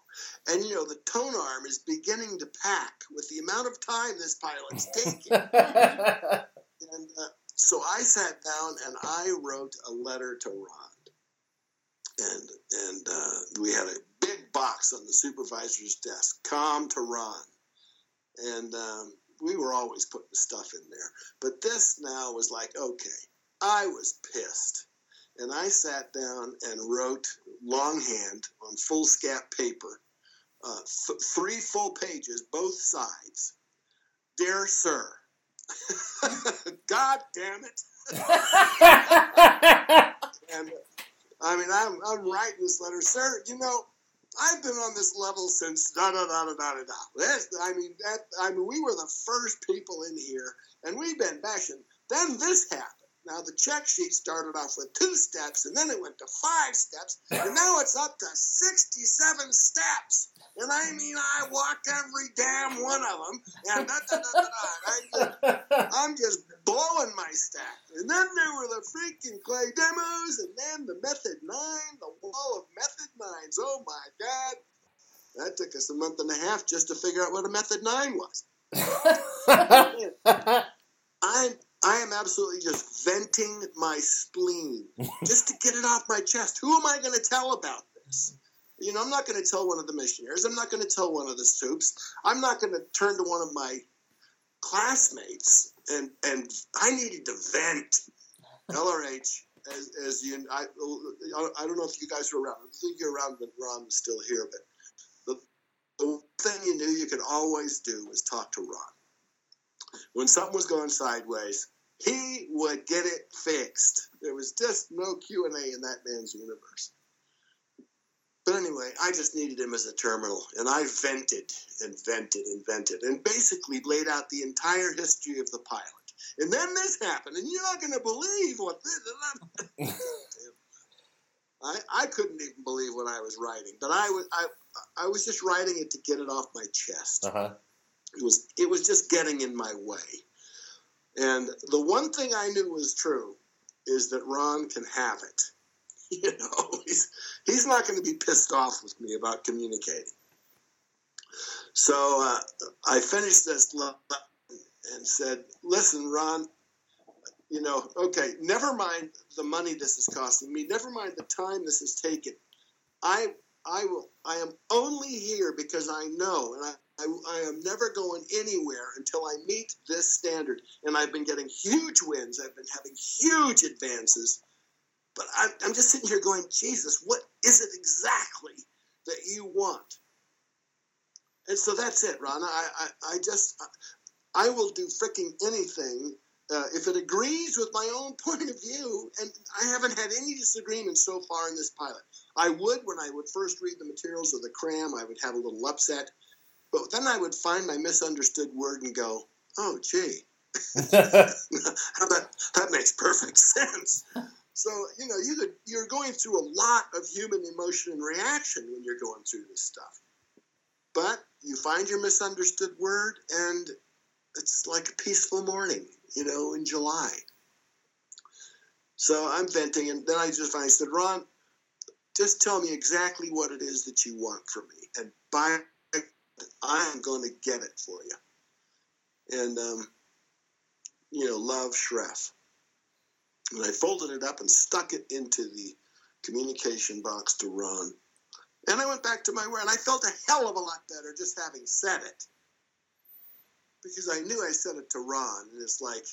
And, you know, the tone arm is beginning to pack with the amount of time this pilot's taking. *laughs* and uh, so I sat down and I wrote a letter to Ron. And, and uh, we had a box on the supervisor's desk, comm to Ron. And um, we were always putting stuff in there. But this now was like, okay, I was pissed. And I sat down and wrote longhand on foolscap paper, uh, th- three full pages, both sides. Dear Sir, *laughs* God damn it. *laughs* And I mean, I'm, I'm writing this letter, Sir, you know, I've been on this level since da da da da da da. That's, I mean, that, I mean, we were the first people in here, and we've been bashing. Then this happened. Now the check sheet started off with two steps, and then it went to five steps, and now it's up to sixty-seven steps. And I mean, I walked every damn one of them, and da da da da da. I just, *laughs* I'm just blowing my stack. And then there were the freaking clay demos, and then the Method 9, the wall of Method 9s. Oh my God. That took us a month and a half just to figure out what a Method 9 was. *laughs* I'm, I am absolutely just venting my spleen *laughs* just to get it off my chest. Who am I going to tell about this? You know, I'm not going to tell one of the missionaries. I'm not going to tell one of the soups. I'm not going to turn to one of my classmates, and and I needed to vent. LRH, as, as you, I, I don't know if you guys were around. I think you're around when Ron was still here, but the, the thing you knew you could always do was talk to Ron. When something was going sideways, he would get it fixed. There was just no Q and A in that man's universe. But anyway, I just needed him as a terminal, and I vented and vented and vented, and basically laid out the entire history of the pilot. And then this happened, and you're not going to believe what this. *laughs* I I couldn't even believe what I was writing, but I was I I was just writing it to get it off my chest. Uh-huh. It was it was just getting in my way. And the one thing I knew was true is that Ron can have it. *laughs* You know, he's he's not going to be pissed off with me about communicating. So uh, I finished this and said, "Listen, Ron, you know, okay, never mind the money this is costing me. Never mind the time this has taken. I I will. I am only here because I know, and I, I, I, am never going anywhere until I meet this standard. And I've been getting huge wins. I've been having huge advances. But I, I'm just sitting here going, Jesus, what is it exactly that you want? And so that's it, Ron. I, I, I just, I will do freaking anything uh, if it agrees with my own *laughs* point of view. And I haven't had any disagreement so far in this pilot. I would when I would first read the materials of the cram, I would have a little upset. But then I would find my misunderstood word and go, oh, gee. *laughs* *laughs* that, that makes perfect sense. So, you know, you could, you're going through a lot of human emotion and reaction when you're going through this stuff. But you find your misunderstood word, and it's like a peaceful morning, you know, in July. So I'm venting, and then I just I said, Ron, just tell me exactly what it is that you want from me, and by I'm going to get it for you. And um, you know, love Shreff. And I folded it up and stuck it into the communication box to Ron. And I went back to my work, and I felt a hell of a lot better just having said it. Because I knew I said it to Ron, and it's like,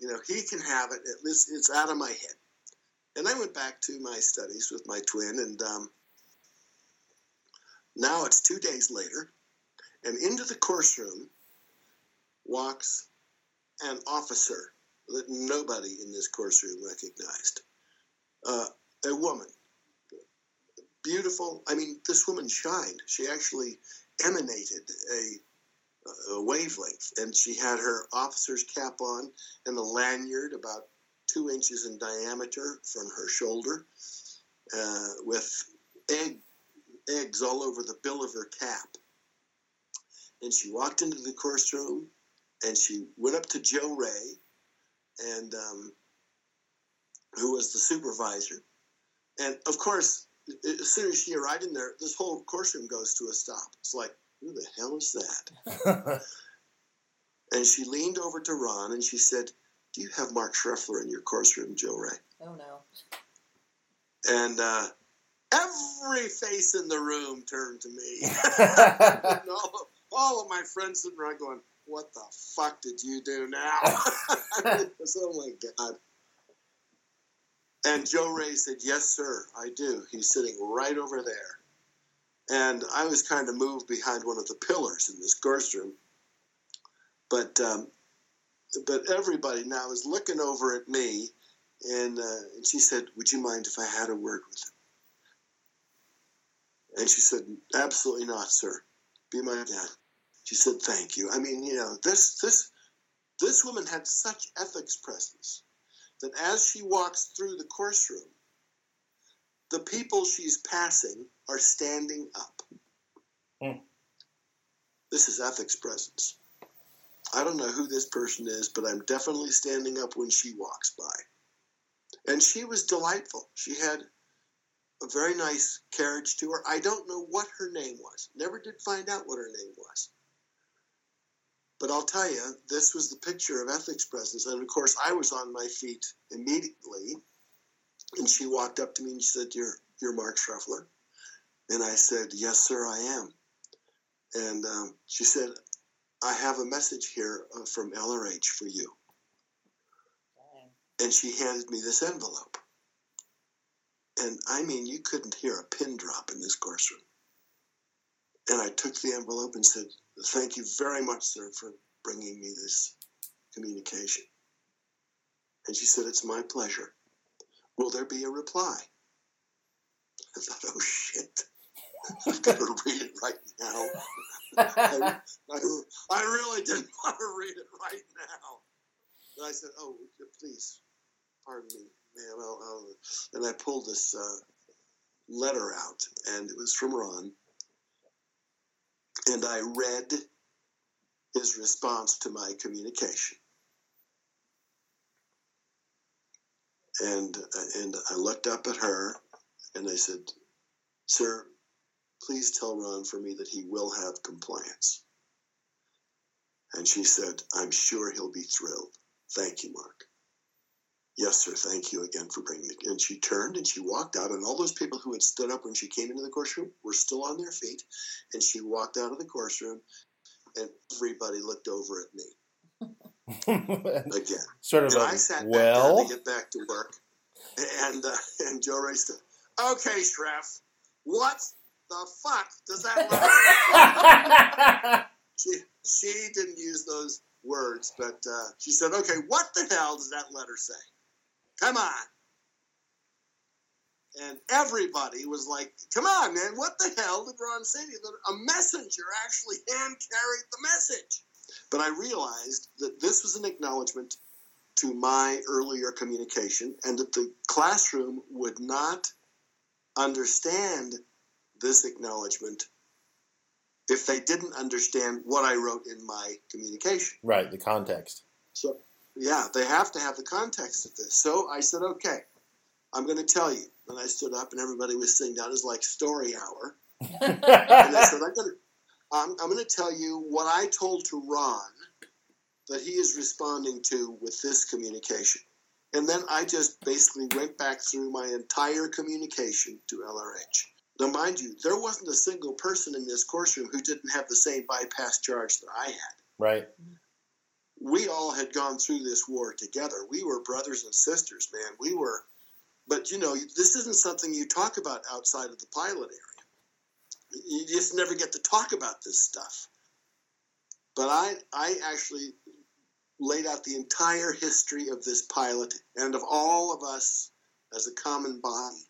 you know, he can have it. At least it's out of my head. And I went back to my studies with my twin, and um, now it's two days later, and into the course room walks an officer that nobody in this course room recognized. Uh, a woman, beautiful. I mean, this woman shined. She actually emanated a, a wavelength, and she had her officer's cap on and a lanyard about two inches in diameter from her shoulder, uh, with egg, eggs all over the bill of her cap. And she walked into the course room, and she went up to Joe Ray, and um, who was the supervisor. And of course, as soon as she arrived in there, this whole course room goes to a stop. It's like, who the hell is that? *laughs* and she leaned over to Ron and she said, do you have Mark Shreffler in your course room, Joe Ray? Oh, no. And uh, every face in the room turned to me. *laughs* *laughs* all, all, of my friends sitting around going, what the fuck did you do now? *laughs* *laughs* oh my God. And Joe Ray said, yes, sir, I do. He's sitting right over there. And I was kind of moved behind one of the pillars in this course room. But um, but everybody now is looking over at me, and, uh, and she said, "Would you mind if I had a word with him?" And she said, "Absolutely not, sir. Be my guest." She said, "Thank you." I mean, you know, this this this woman had such ethics presence that as she walks through the course room, the people she's passing are standing up. Mm. This is ethics presence. I don't know who this person is, but I'm definitely standing up when she walks by. And she was delightful. She had a very nice carriage to her. I don't know what her name was. Never did find out what her name was. But I'll tell you, this was the picture of ethics presence. And of course, I was on my feet immediately. And she walked up to me and she said, You're, you're Mark Shreffler? And I said, Yes, sir, I am. And um, she said, I have a message here uh, from LRH for you. And she handed me this envelope. And I mean, you couldn't hear a pin drop in this course room. And I took the envelope and said, Thank you very much, sir, for bringing me this communication. And she said, It's my pleasure. Will there be a reply? I thought, Oh shit. *laughs* I've got to read it right now. I, I, I, really didn't *laughs* want to read it right now. But I said, Oh, please, pardon me, ma'am. I'll, I'll, and I pulled this uh, letter out, and it was from Ron. And I read his response to my communication. And, and I looked up at her and I said, Sir, please tell Ron for me that he will have compliance. And she said, I'm sure he'll be thrilled. Thank you, Mark. Yes, sir. Thank you again for bringing me. And she turned and she walked out, and all those people who had stood up when she came into the course room were still on their feet. And she walked out of the course room, and everybody looked over at me *laughs* again. sort of and like, I sat well, back down to get back to work, and uh, and Joe Ray said, "Okay, Shreff, what the fuck does that letter?" *laughs* she she didn't use those words, but uh, she said, "Okay, what the hell does that letter say? Come on." And everybody was like, "Come on, man! What the hell did Ron say to you? That a messenger actually hand carried the message." But I realized that this was an acknowledgement to my earlier communication, and that the classroom would not understand this acknowledgement if they didn't understand what I wrote in my communication. right, the context. So, yeah, they have to have the context of this. So I said, okay, I'm going to tell you. And I stood up, and everybody was sitting down. It was like story hour. And I said, I'm going to, I'm, I'm going to tell you what I told to Ron that he is responding to with this communication. And then I just basically went back through my entire communication to LRH. Now, mind you, there wasn't a single person in this course room who didn't have the same bypass charge that I had. right. We all had gone through this war together. We were brothers and sisters, man. We were, but you know, this isn't something you talk about outside of the pilot area. You just never get to talk about this stuff. But I, I actually laid out the entire history of this pilot and of all of us as a common body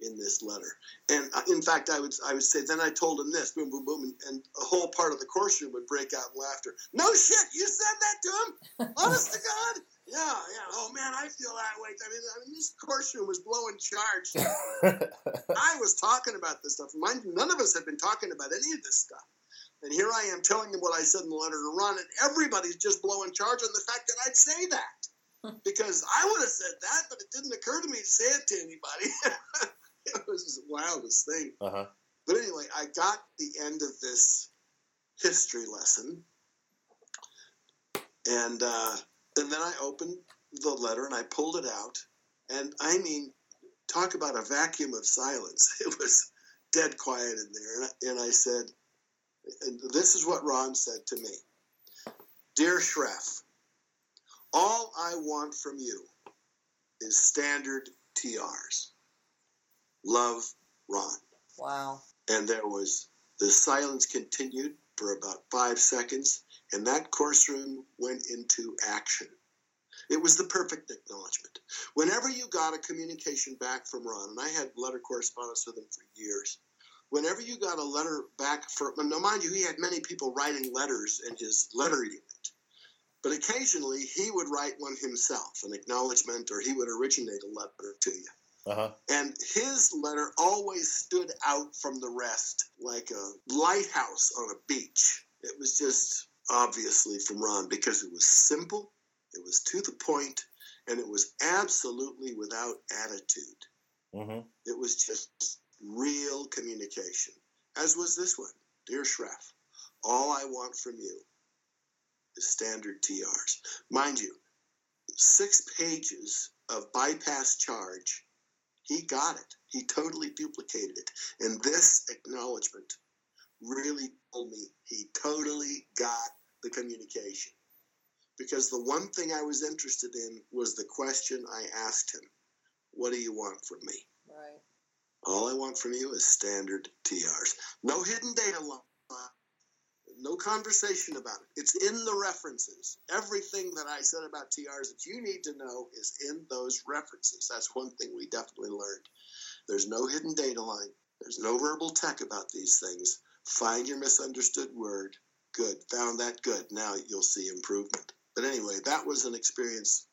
in this letter. And uh, in fact, I would I would say then I told him this, boom, boom, boom, and, and a whole part of the course room would break out in laughter. No shit, you said that to him? Honest to God? Yeah, yeah. Oh man, I feel that way. I mean, I mean this course room was blowing charge. *laughs* I was talking about this stuff. Mind you, none of us had been talking about any of this stuff. And here I am telling them what I said in the letter to Ron, and everybody's just blowing charge on the fact that I'd say that. *laughs* Because I would have said that, but it didn't occur to me to say it to anybody. *laughs* *laughs* it was the wildest thing. uh-huh. But anyway, I got the end of this history lesson, and uh, and then I opened the letter and I pulled it out, and I mean, talk about a vacuum of silence. *laughs* It was dead quiet in there, and I, and I said, and this is what Ron said to me, dear Shreff, all I want from you is standard TRs. Love, Ron. Wow. And there was the silence continued for about five seconds, and that course room went into action. It was the perfect acknowledgement. Whenever you got a communication back from Ron, and I had letter correspondence with him for years, whenever you got a letter back from, now mind you, he had many people writing letters in his letter unit, but occasionally he would write one himself, an acknowledgement, or he would originate a letter to you. Uh-huh. And his letter always stood out from the rest like a lighthouse on a beach. It was just obviously from Ron because it was simple, it was to the point, and it was absolutely without attitude. hmm It was just real communication, as was this one. Dear Shreff, all I want from you is standard TRs. Mind you, six pages of bypass charge he got it. He totally duplicated it. And this acknowledgement really told me he totally got the communication. Because the one thing I was interested in was the question I asked him What do you want from me? Right. All I want from you is standard TRs. No hidden data line. No conversation about it. It's in the references. Everything that I said about TRs that you need to know is in those references. That's one thing we definitely learned. There's no hidden data line. There's no verbal tech about these things. Find your misunderstood word. Good. Found that good. Now you'll see improvement. But anyway, that was an experience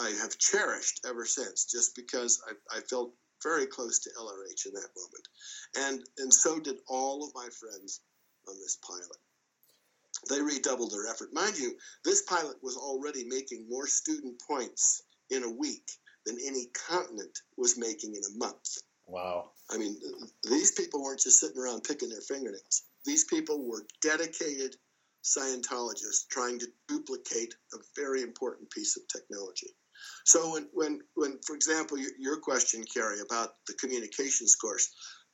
I have cherished ever since, just because I, I felt very close to LRH in that moment. And, and so did all of my friends on this pilot. They redoubled their effort. Mind you, this pilot was already making more student points in a week than any continent was making in a month. Wow. I mean, these people weren't just sitting around picking their fingernails. These people were dedicated Scientologists trying to duplicate a very important piece of technology. So when, when, when for example, your, your question, Carrie, about the communications course,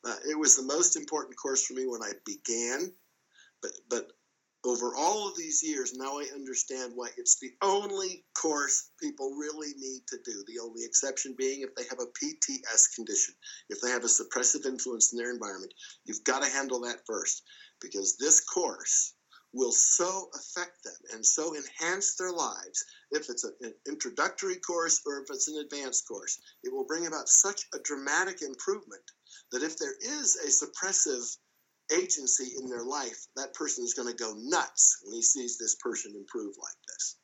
uh, it was the most important course for me when I began, but but over all of these years, now I understand why it's the only course people really need to do. The only exception being if they have a PTS condition, if they have a suppressive influence in their environment, you've got to handle that first because this course will so affect them and so enhance their lives if it's an introductory course or if it's an advanced course. It will bring about such a dramatic improvement that if there is a suppressive agency in their life, that person is going to go nuts when he sees this person improve like this.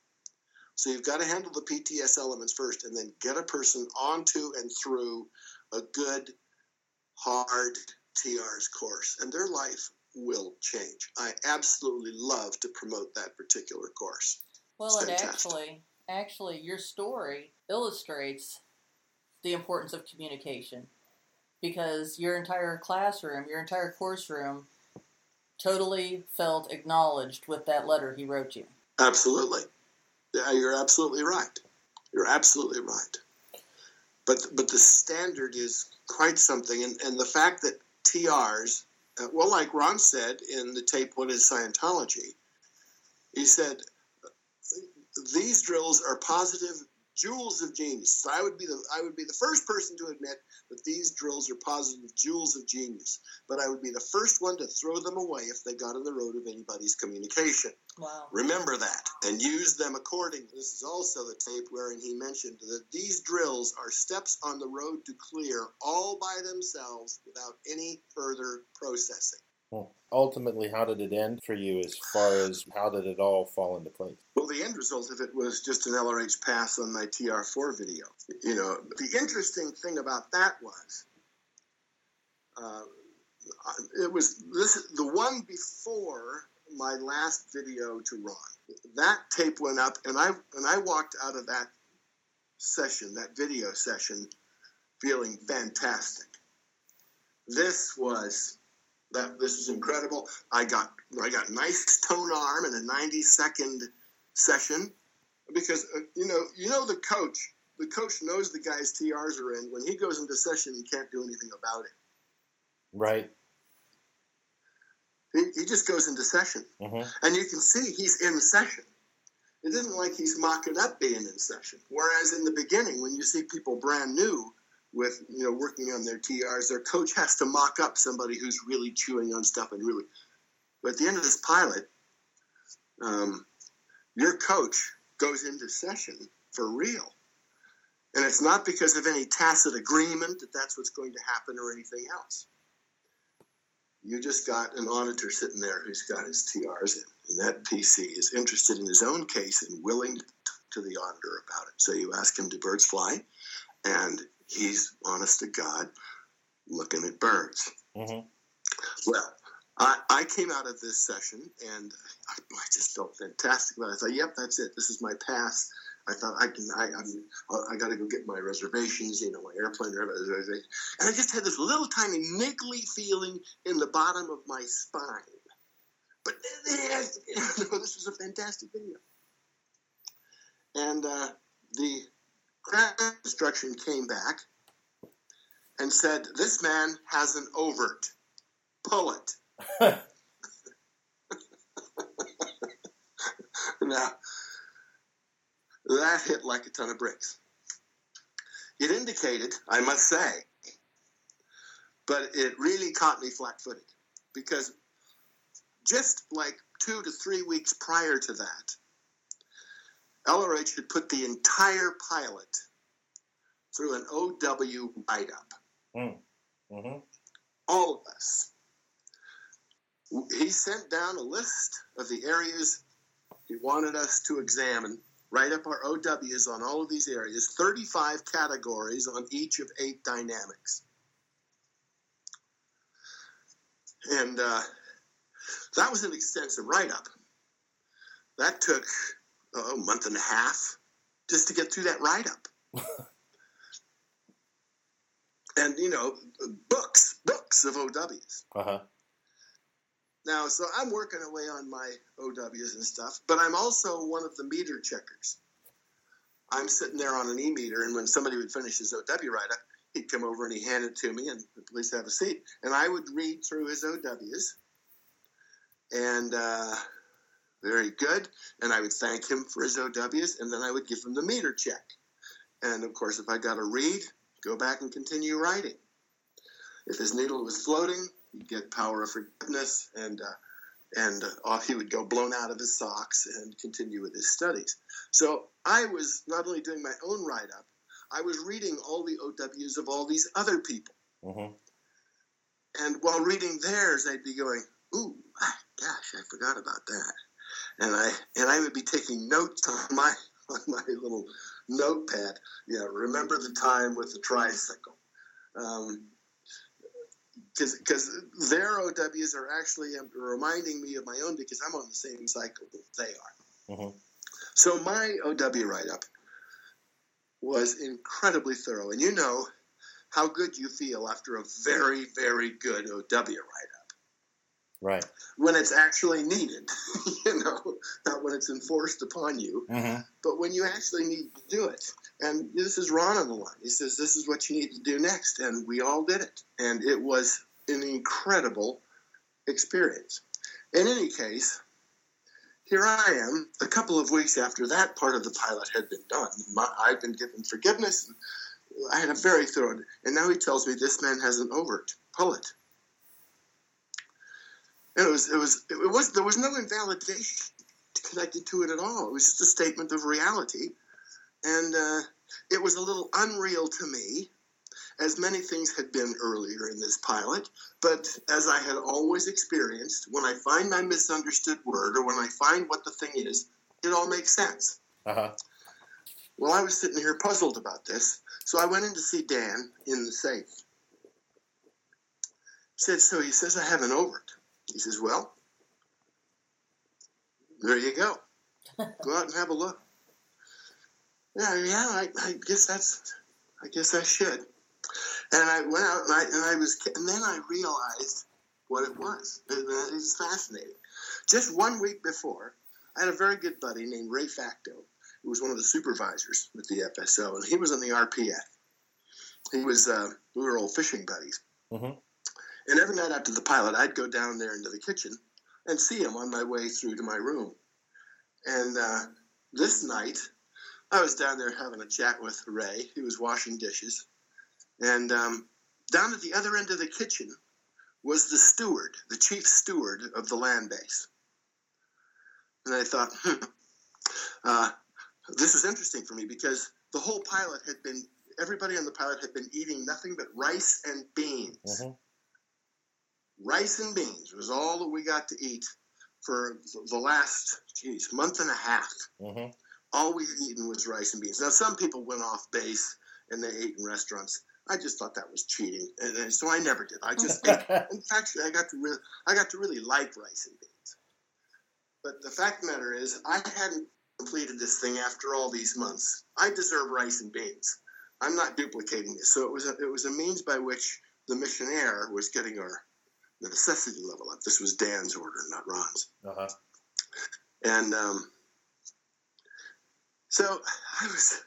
So you've got to handle the PTS elements first and then get a person onto and through a good, hard TR's course, and their life will change. I absolutely love to promote that particular course. Well, and actually, actually, your story illustrates the importance of communication because your entire classroom, your entire course room, totally felt acknowledged with that letter he wrote you. Absolutely. Yeah, you're absolutely right. You're absolutely right. But but the standard is quite something, and, and the fact that TRs uh, well, like Ron said in the tape, What is Scientology? He said, These drills are positive jewels of genius. So I would be the I would be the first person to admit that these drills are positive jewels of genius, but I would be the first one to throw them away if they got in the road of anybody's communication. Wow. Remember that and use them accordingly. This is also the tape wherein he mentioned that these drills are steps on the road to clear all by themselves without any further processing. Ultimately, how did it end for you as far as how did it all fall into place? Well, the end result of it was just an LRH pass on my TR4 video. You know, the interesting thing about that was uh, it was this the one before my last video to Ron. That tape went up, and I and I walked out of that session, that video session, feeling fantastic. This was that this is incredible. I got I got nice tone arm in a 90 second session because uh, you know you know the coach the coach knows the guy's TRs are in. When he goes into session, he can't do anything about it. Right. He, he just goes into session, mm-hmm. and you can see he's in session. It isn't like he's mocking up being in session. Whereas in the beginning, when you see people brand new, with you know working on their TRs, their coach has to mock up somebody who's really chewing on stuff and really. But at the end of this pilot, um, your coach goes into session for real, and it's not because of any tacit agreement that that's what's going to happen or anything else. You just got an auditor sitting there who's got his TRs in, and that PC is interested in his own case and willing to talk to the auditor about it. So you ask him, "Do birds fly?" and he's honest to God looking at birds. Mm-hmm. Well, I, I, came out of this session and I, I, just felt fantastic about it. I thought, yep, that's it. This is my pass. I thought I can. I I'm, I got to go get my reservations. You know, my airplane reservation. And I just had this little tiny niggly feeling in the bottom of my spine. But *laughs* this was a fantastic video. And uh, the Cram instruction came back and said, This man has an overt. Pull it. *laughs* now, that hit like a ton of bricks. It indicated, I must say, but it really caught me flat footed because just like two to three weeks prior to that, LRH had put the entire pilot through an OW write up. Mm. Mm-hmm. All of us. He sent down a list of the areas he wanted us to examine, write up our OWs on all of these areas, 35 categories on each of eight dynamics. And uh, that was an extensive write up. That took a month and a half just to get through that write up. *laughs* and, you know, books, books of OWs. Uh-huh. Now, so I'm working away on my OWs and stuff, but I'm also one of the meter checkers. I'm sitting there on an e meter, and when somebody would finish his OW write up, he'd come over and he'd hand it to me and please have a seat. And I would read through his OWs, and uh, very good. And I would thank him for his OWs, and then I would give him the meter check. And of course, if I got a read, go back and continue writing. If his needle was floating, he'd get power of forgiveness, and uh, and uh, off he would go, blown out of his socks, and continue with his studies. So I was not only doing my own write up, I was reading all the OWs of all these other people. Mm-hmm. And while reading theirs, I'd be going, "Ooh, gosh, I forgot about that," and I and I would be taking notes on my *laughs* on my little notepad. Yeah, remember the time with the tricycle. Um, because their OWs are actually reminding me of my own because I'm on the same cycle that they are. Mm-hmm. So my OW write up was incredibly thorough, and you know how good you feel after a very, very good OW write up. Right. When it's actually needed, *laughs* you know, not when it's enforced upon you, Mm-hmm. but when you actually need to do it. And this is Ron on the line. He says, This is what you need to do next. And we all did it. And it was an incredible experience. In any case, here I am, a couple of weeks after that part of the pilot had been done. My, I'd been given forgiveness. And I had a very thorough, and now he tells me this man has an overt. Pull it. Was, it was, it was, there was no invalidation connected to it at all. It was just a statement of reality. And uh, it was a little unreal to me, as many things had been earlier in this pilot. But as I had always experienced, when I find my misunderstood word or when I find what the thing is, it all makes sense. Uh-huh. Well, I was sitting here puzzled about this, so I went in to see Dan in the safe. He said, So he says, I have an overt. He says, Well, there you go. Go out and have a look. Yeah, yeah, I, I guess that's, I guess I should. And I went out and I, and I was, and then I realized what it was. It, it was fascinating. Just one week before, I had a very good buddy named Ray Facto, who was one of the supervisors with the FSO, and he was on the RPF. He was, uh, we were old fishing buddies. Mhm. And every night after the pilot, I'd go down there into the kitchen and see him on my way through to my room. And uh, this night, I was down there having a chat with Ray. He was washing dishes. And um, down at the other end of the kitchen was the steward, the chief steward of the land base. And I thought, hmm, uh, this is interesting for me because the whole pilot had been, everybody on the pilot had been eating nothing but rice and beans. Mhm. Rice and beans was all that we got to eat for the last, geez, month and a half Mm-hmm. all we had eaten was rice and beans. Now, some people went off base and they ate in restaurants. I just thought that was cheating, and, and so I never did. I just, *laughs* in fact, I got to really, I got to really like rice and beans. But the fact of the matter is, I hadn't completed this thing after all these months. I deserve rice and beans. I'm not duplicating this. So it was a, it was a means by which the missionaire was getting our necessity level up. This was Dan's order, not Ron's. Uh-huh. And um, so I was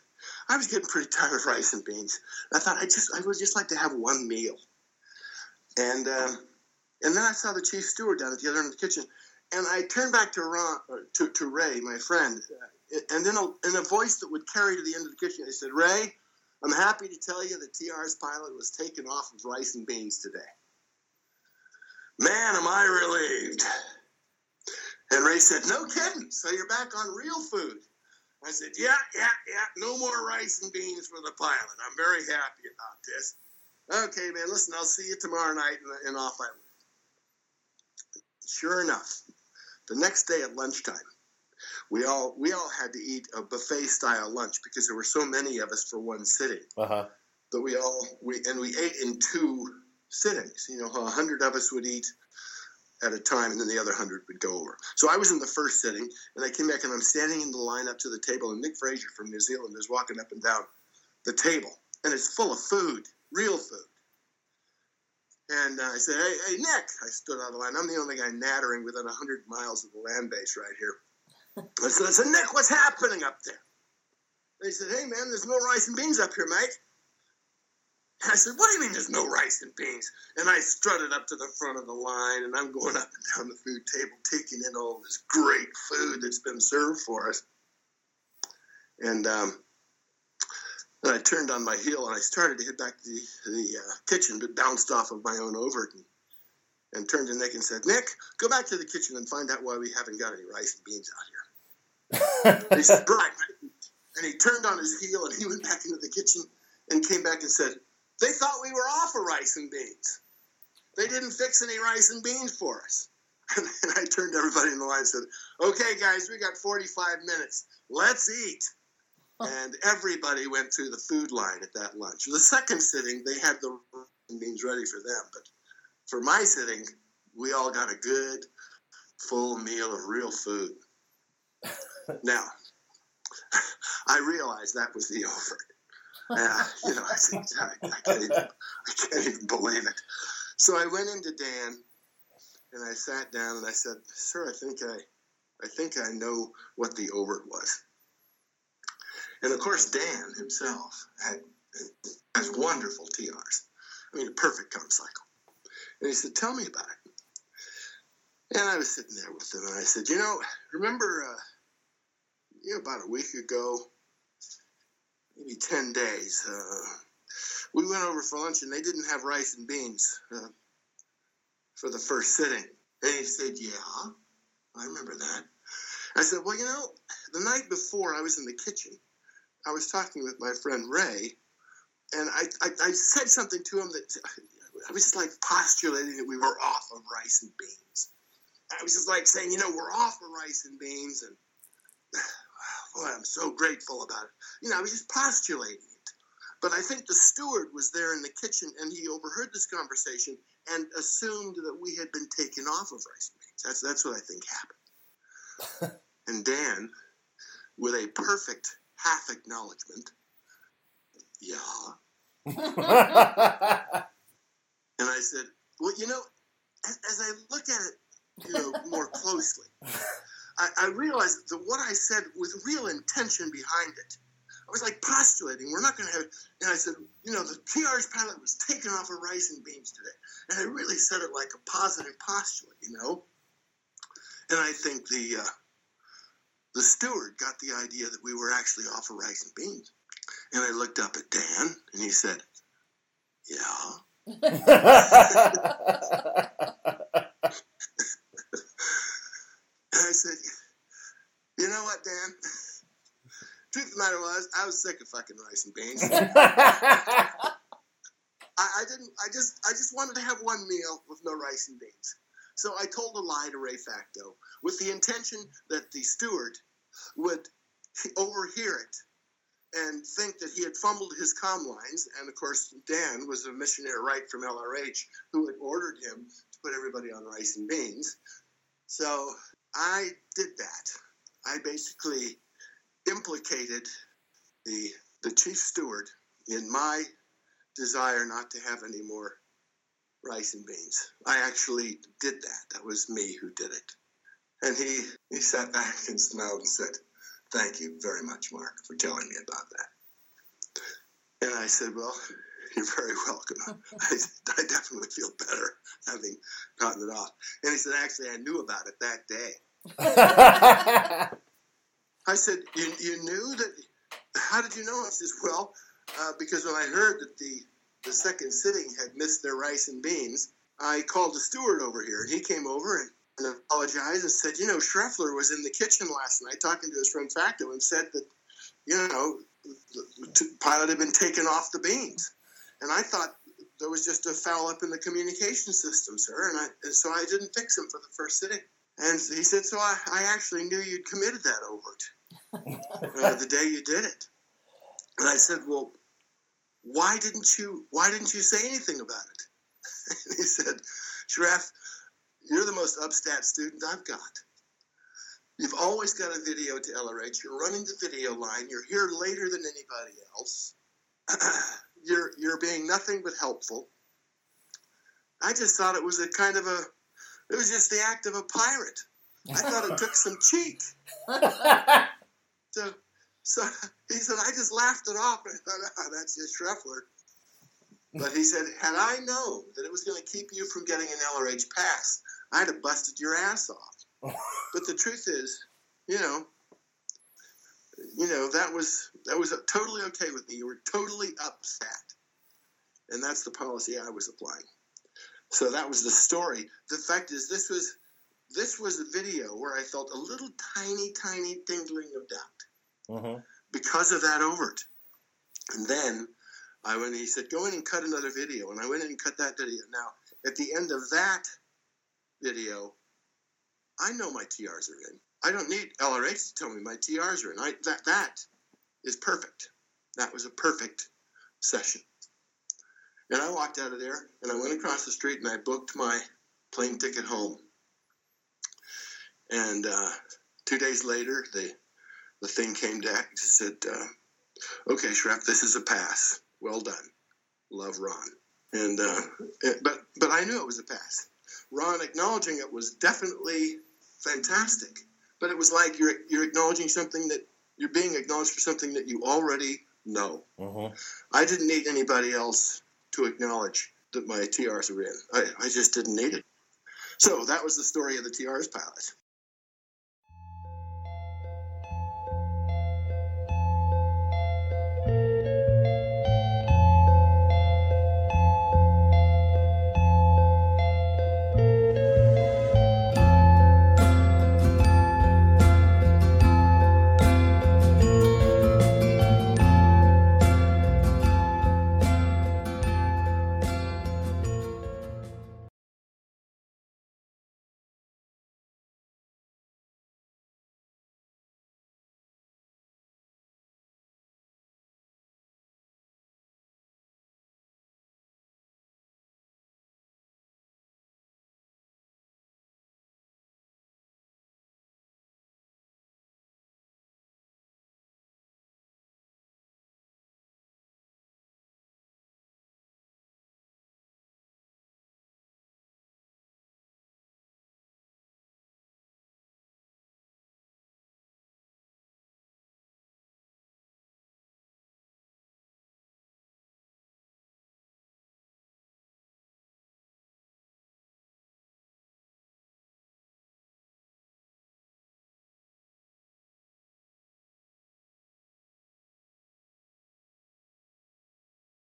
I was getting pretty tired of rice and beans. I thought I just I would just like to have one meal. And um, and then I saw the chief steward down at the other end of the kitchen, And I turned back to Ron, to, to Ray, my friend, and then a, in a voice that would carry to the end of the kitchen, I said, Ray, I'm happy to tell you that TR's pilot was taken off of rice and beans today. Man, am I relieved. And Ray said, No kidding. So you're back on real food. I said, Yeah, yeah, yeah. No more rice and beans for the pilot. I'm very happy about this. Okay, man, listen, I'll see you tomorrow night. And, and off I went. Sure enough, the next day at lunchtime, we all we all had to eat a buffet style lunch because there were so many of us for one sitting. Uh-huh. That we all we and we ate in two sittings. You know, a hundred of us would eat at a time, and then the other hundred would go over. So I was in the first sitting, and I came back, and I'm standing in the line up to the table, and Nick Fraser from New Zealand is walking up and down the table, and it's full of food, real food. And uh, I said, hey, hey, Nick, I stood out of the line. I'm the only guy nattering within 100 miles of the land base right here. I said, Nick, what's happening up there? They said, hey, man, there's no rice and beans up here, mate. And I said, what do you mean there's no rice and beans? And I strutted up to the front of the line, and I'm going up and down the food table, taking in all this great food that's been served for us. And um, then I turned on my heel, and I started to head back to the, the uh, kitchen, but bounced off of my own overt and, and turned to Nick and said, Nick, go back to the kitchen and find out why we haven't got any rice and beans out here *laughs* he said, Brian. And he turned on his heel and he went back into the kitchen and came back and said, They thought we were off of rice and beans. They didn't fix any rice and beans for us. *laughs* And, and I turned to everybody in the line and said, Okay, guys, we got 45 minutes. Let's eat. And everybody went through the food line at that lunch. The second sitting, they had the rice and beans ready for them. But for my sitting, we all got a good, full meal of real food. *laughs* Now, *laughs* I realized that was the overt. Uh, you know, *laughs* I, think, I, I, can't even, I can't even believe it. So I went into Dan and I sat down and I said, "Sir, I think I, I think I know what the overt was." And of course, Dan himself had has wonderful TRs. I mean, a perfect comm cycle. And he said, "Tell me about it." And I was sitting there with him, and I said, "You know, remember?" Uh, you know, about a week ago, maybe 10 days, uh, we went over for lunch and they didn't have rice and beans uh, for the first sitting. And he said, Yeah, I remember that. I said, Well, you know, the night before I was in the kitchen, I was talking with my friend Ray, and I, I, I said something to him that I was just like postulating that we were off of rice and beans. I was just like saying, you know, we're off of rice and beans, and boy, I'm so grateful about it. You know, I was just postulating it. But I think the steward was there in the kitchen and he overheard this conversation and assumed that we had been taken off of rice beans. That's, that's what I think happened. *laughs* and Dan, with a perfect half acknowledgement, yeah. *laughs* and I said, well, you know, as, as I look at it, you know, more closely, I, I realized that what I said was real intention behind it. I was like postulating, we're not going to have. And I said, you know, the TR's pilot was taken off of rice and beans today, and I really said it like a positive postulate, you know. And I think the uh, the steward got the idea that we were actually off of rice and beans. And I looked up at Dan, and he said, "Yeah." *laughs* *laughs* And I said, you know what, Dan? *laughs* Truth of the matter was, I was sick of fucking rice and beans. *laughs* I, I, didn't. I just. I just wanted to have one meal with no rice and beans. So I told a lie to Ray Facto with the intention that the steward would overhear it and think that he had fumbled his comm lines. And of course, Dan was a missionary right from LRH who had ordered him to put everybody on rice and beans. So I did that. I basically implicated the the chief steward in my desire not to have any more rice and beans. I actually did that. That was me who did it. And he he sat back and smiled and said, "Thank you very much, Mark, for telling me about that." And I said, "Well, *laughs* you're very welcome. *laughs* I, I definitely feel better having gotten it off. And he said, actually, I knew about it that day. *laughs* I said, you, you knew that? How did you know? He says, well, uh, because when I heard that the, the second sitting had missed their rice and beans, I called the steward over here, and he came over and, and apologized and said, you know, Shreffler was in the kitchen last night talking to his friend Facto and said that, you know, the pilot had been taken off the beans. And I thought there was just a foul up in the communication system, sir, and, I, and so I didn't fix him for the first sitting. And he said, so I, I actually knew you'd committed that overt uh, the day you did it. And I said, well, why didn't you why didn't you say anything about it? *laughs* and he said, Shreff, you're the most upstat student I've got. You've always got a video to LRH. You're running the video line. You're here later than anybody else. *clears throat* you're you're being nothing but helpful. I just thought it was a kind of a it was just the act of a pirate. I thought it took some cheek. *laughs* so so he said I just laughed it off and I thought, oh, that's just Shreffler. But he said, had I known that it was going to keep you from getting an LRH pass, I'd have busted your ass off. *laughs* but the truth is, you know, you know that was that was totally okay with me. You were totally upset, and that's the policy I was applying. So that was the story. The fact is, this was this was a video where I felt a little tiny, tiny tingling of doubt mm-hmm. because of that overt. And then I went. He said, "Go in and cut another video," and I went in and cut that video. Now, at the end of that video, I know my TRs are in. I don't need LRH to tell me my TRs are in. I, that that is perfect. That was a perfect session. And I walked out of there and I went across the street and I booked my plane ticket home. And uh, two days later, the the thing came back and said, uh, "Okay, Shreff, this is a pass. Well done. Love, Ron." And uh, it, but but I knew it was a pass. Ron acknowledging it was definitely fantastic. But it was like you're you're acknowledging something that you're being acknowledged for something that you already know. Mm-hmm. I didn't need anybody else to acknowledge that my TRs were in. I, I just didn't need it. So that was the story of the TRs pilot.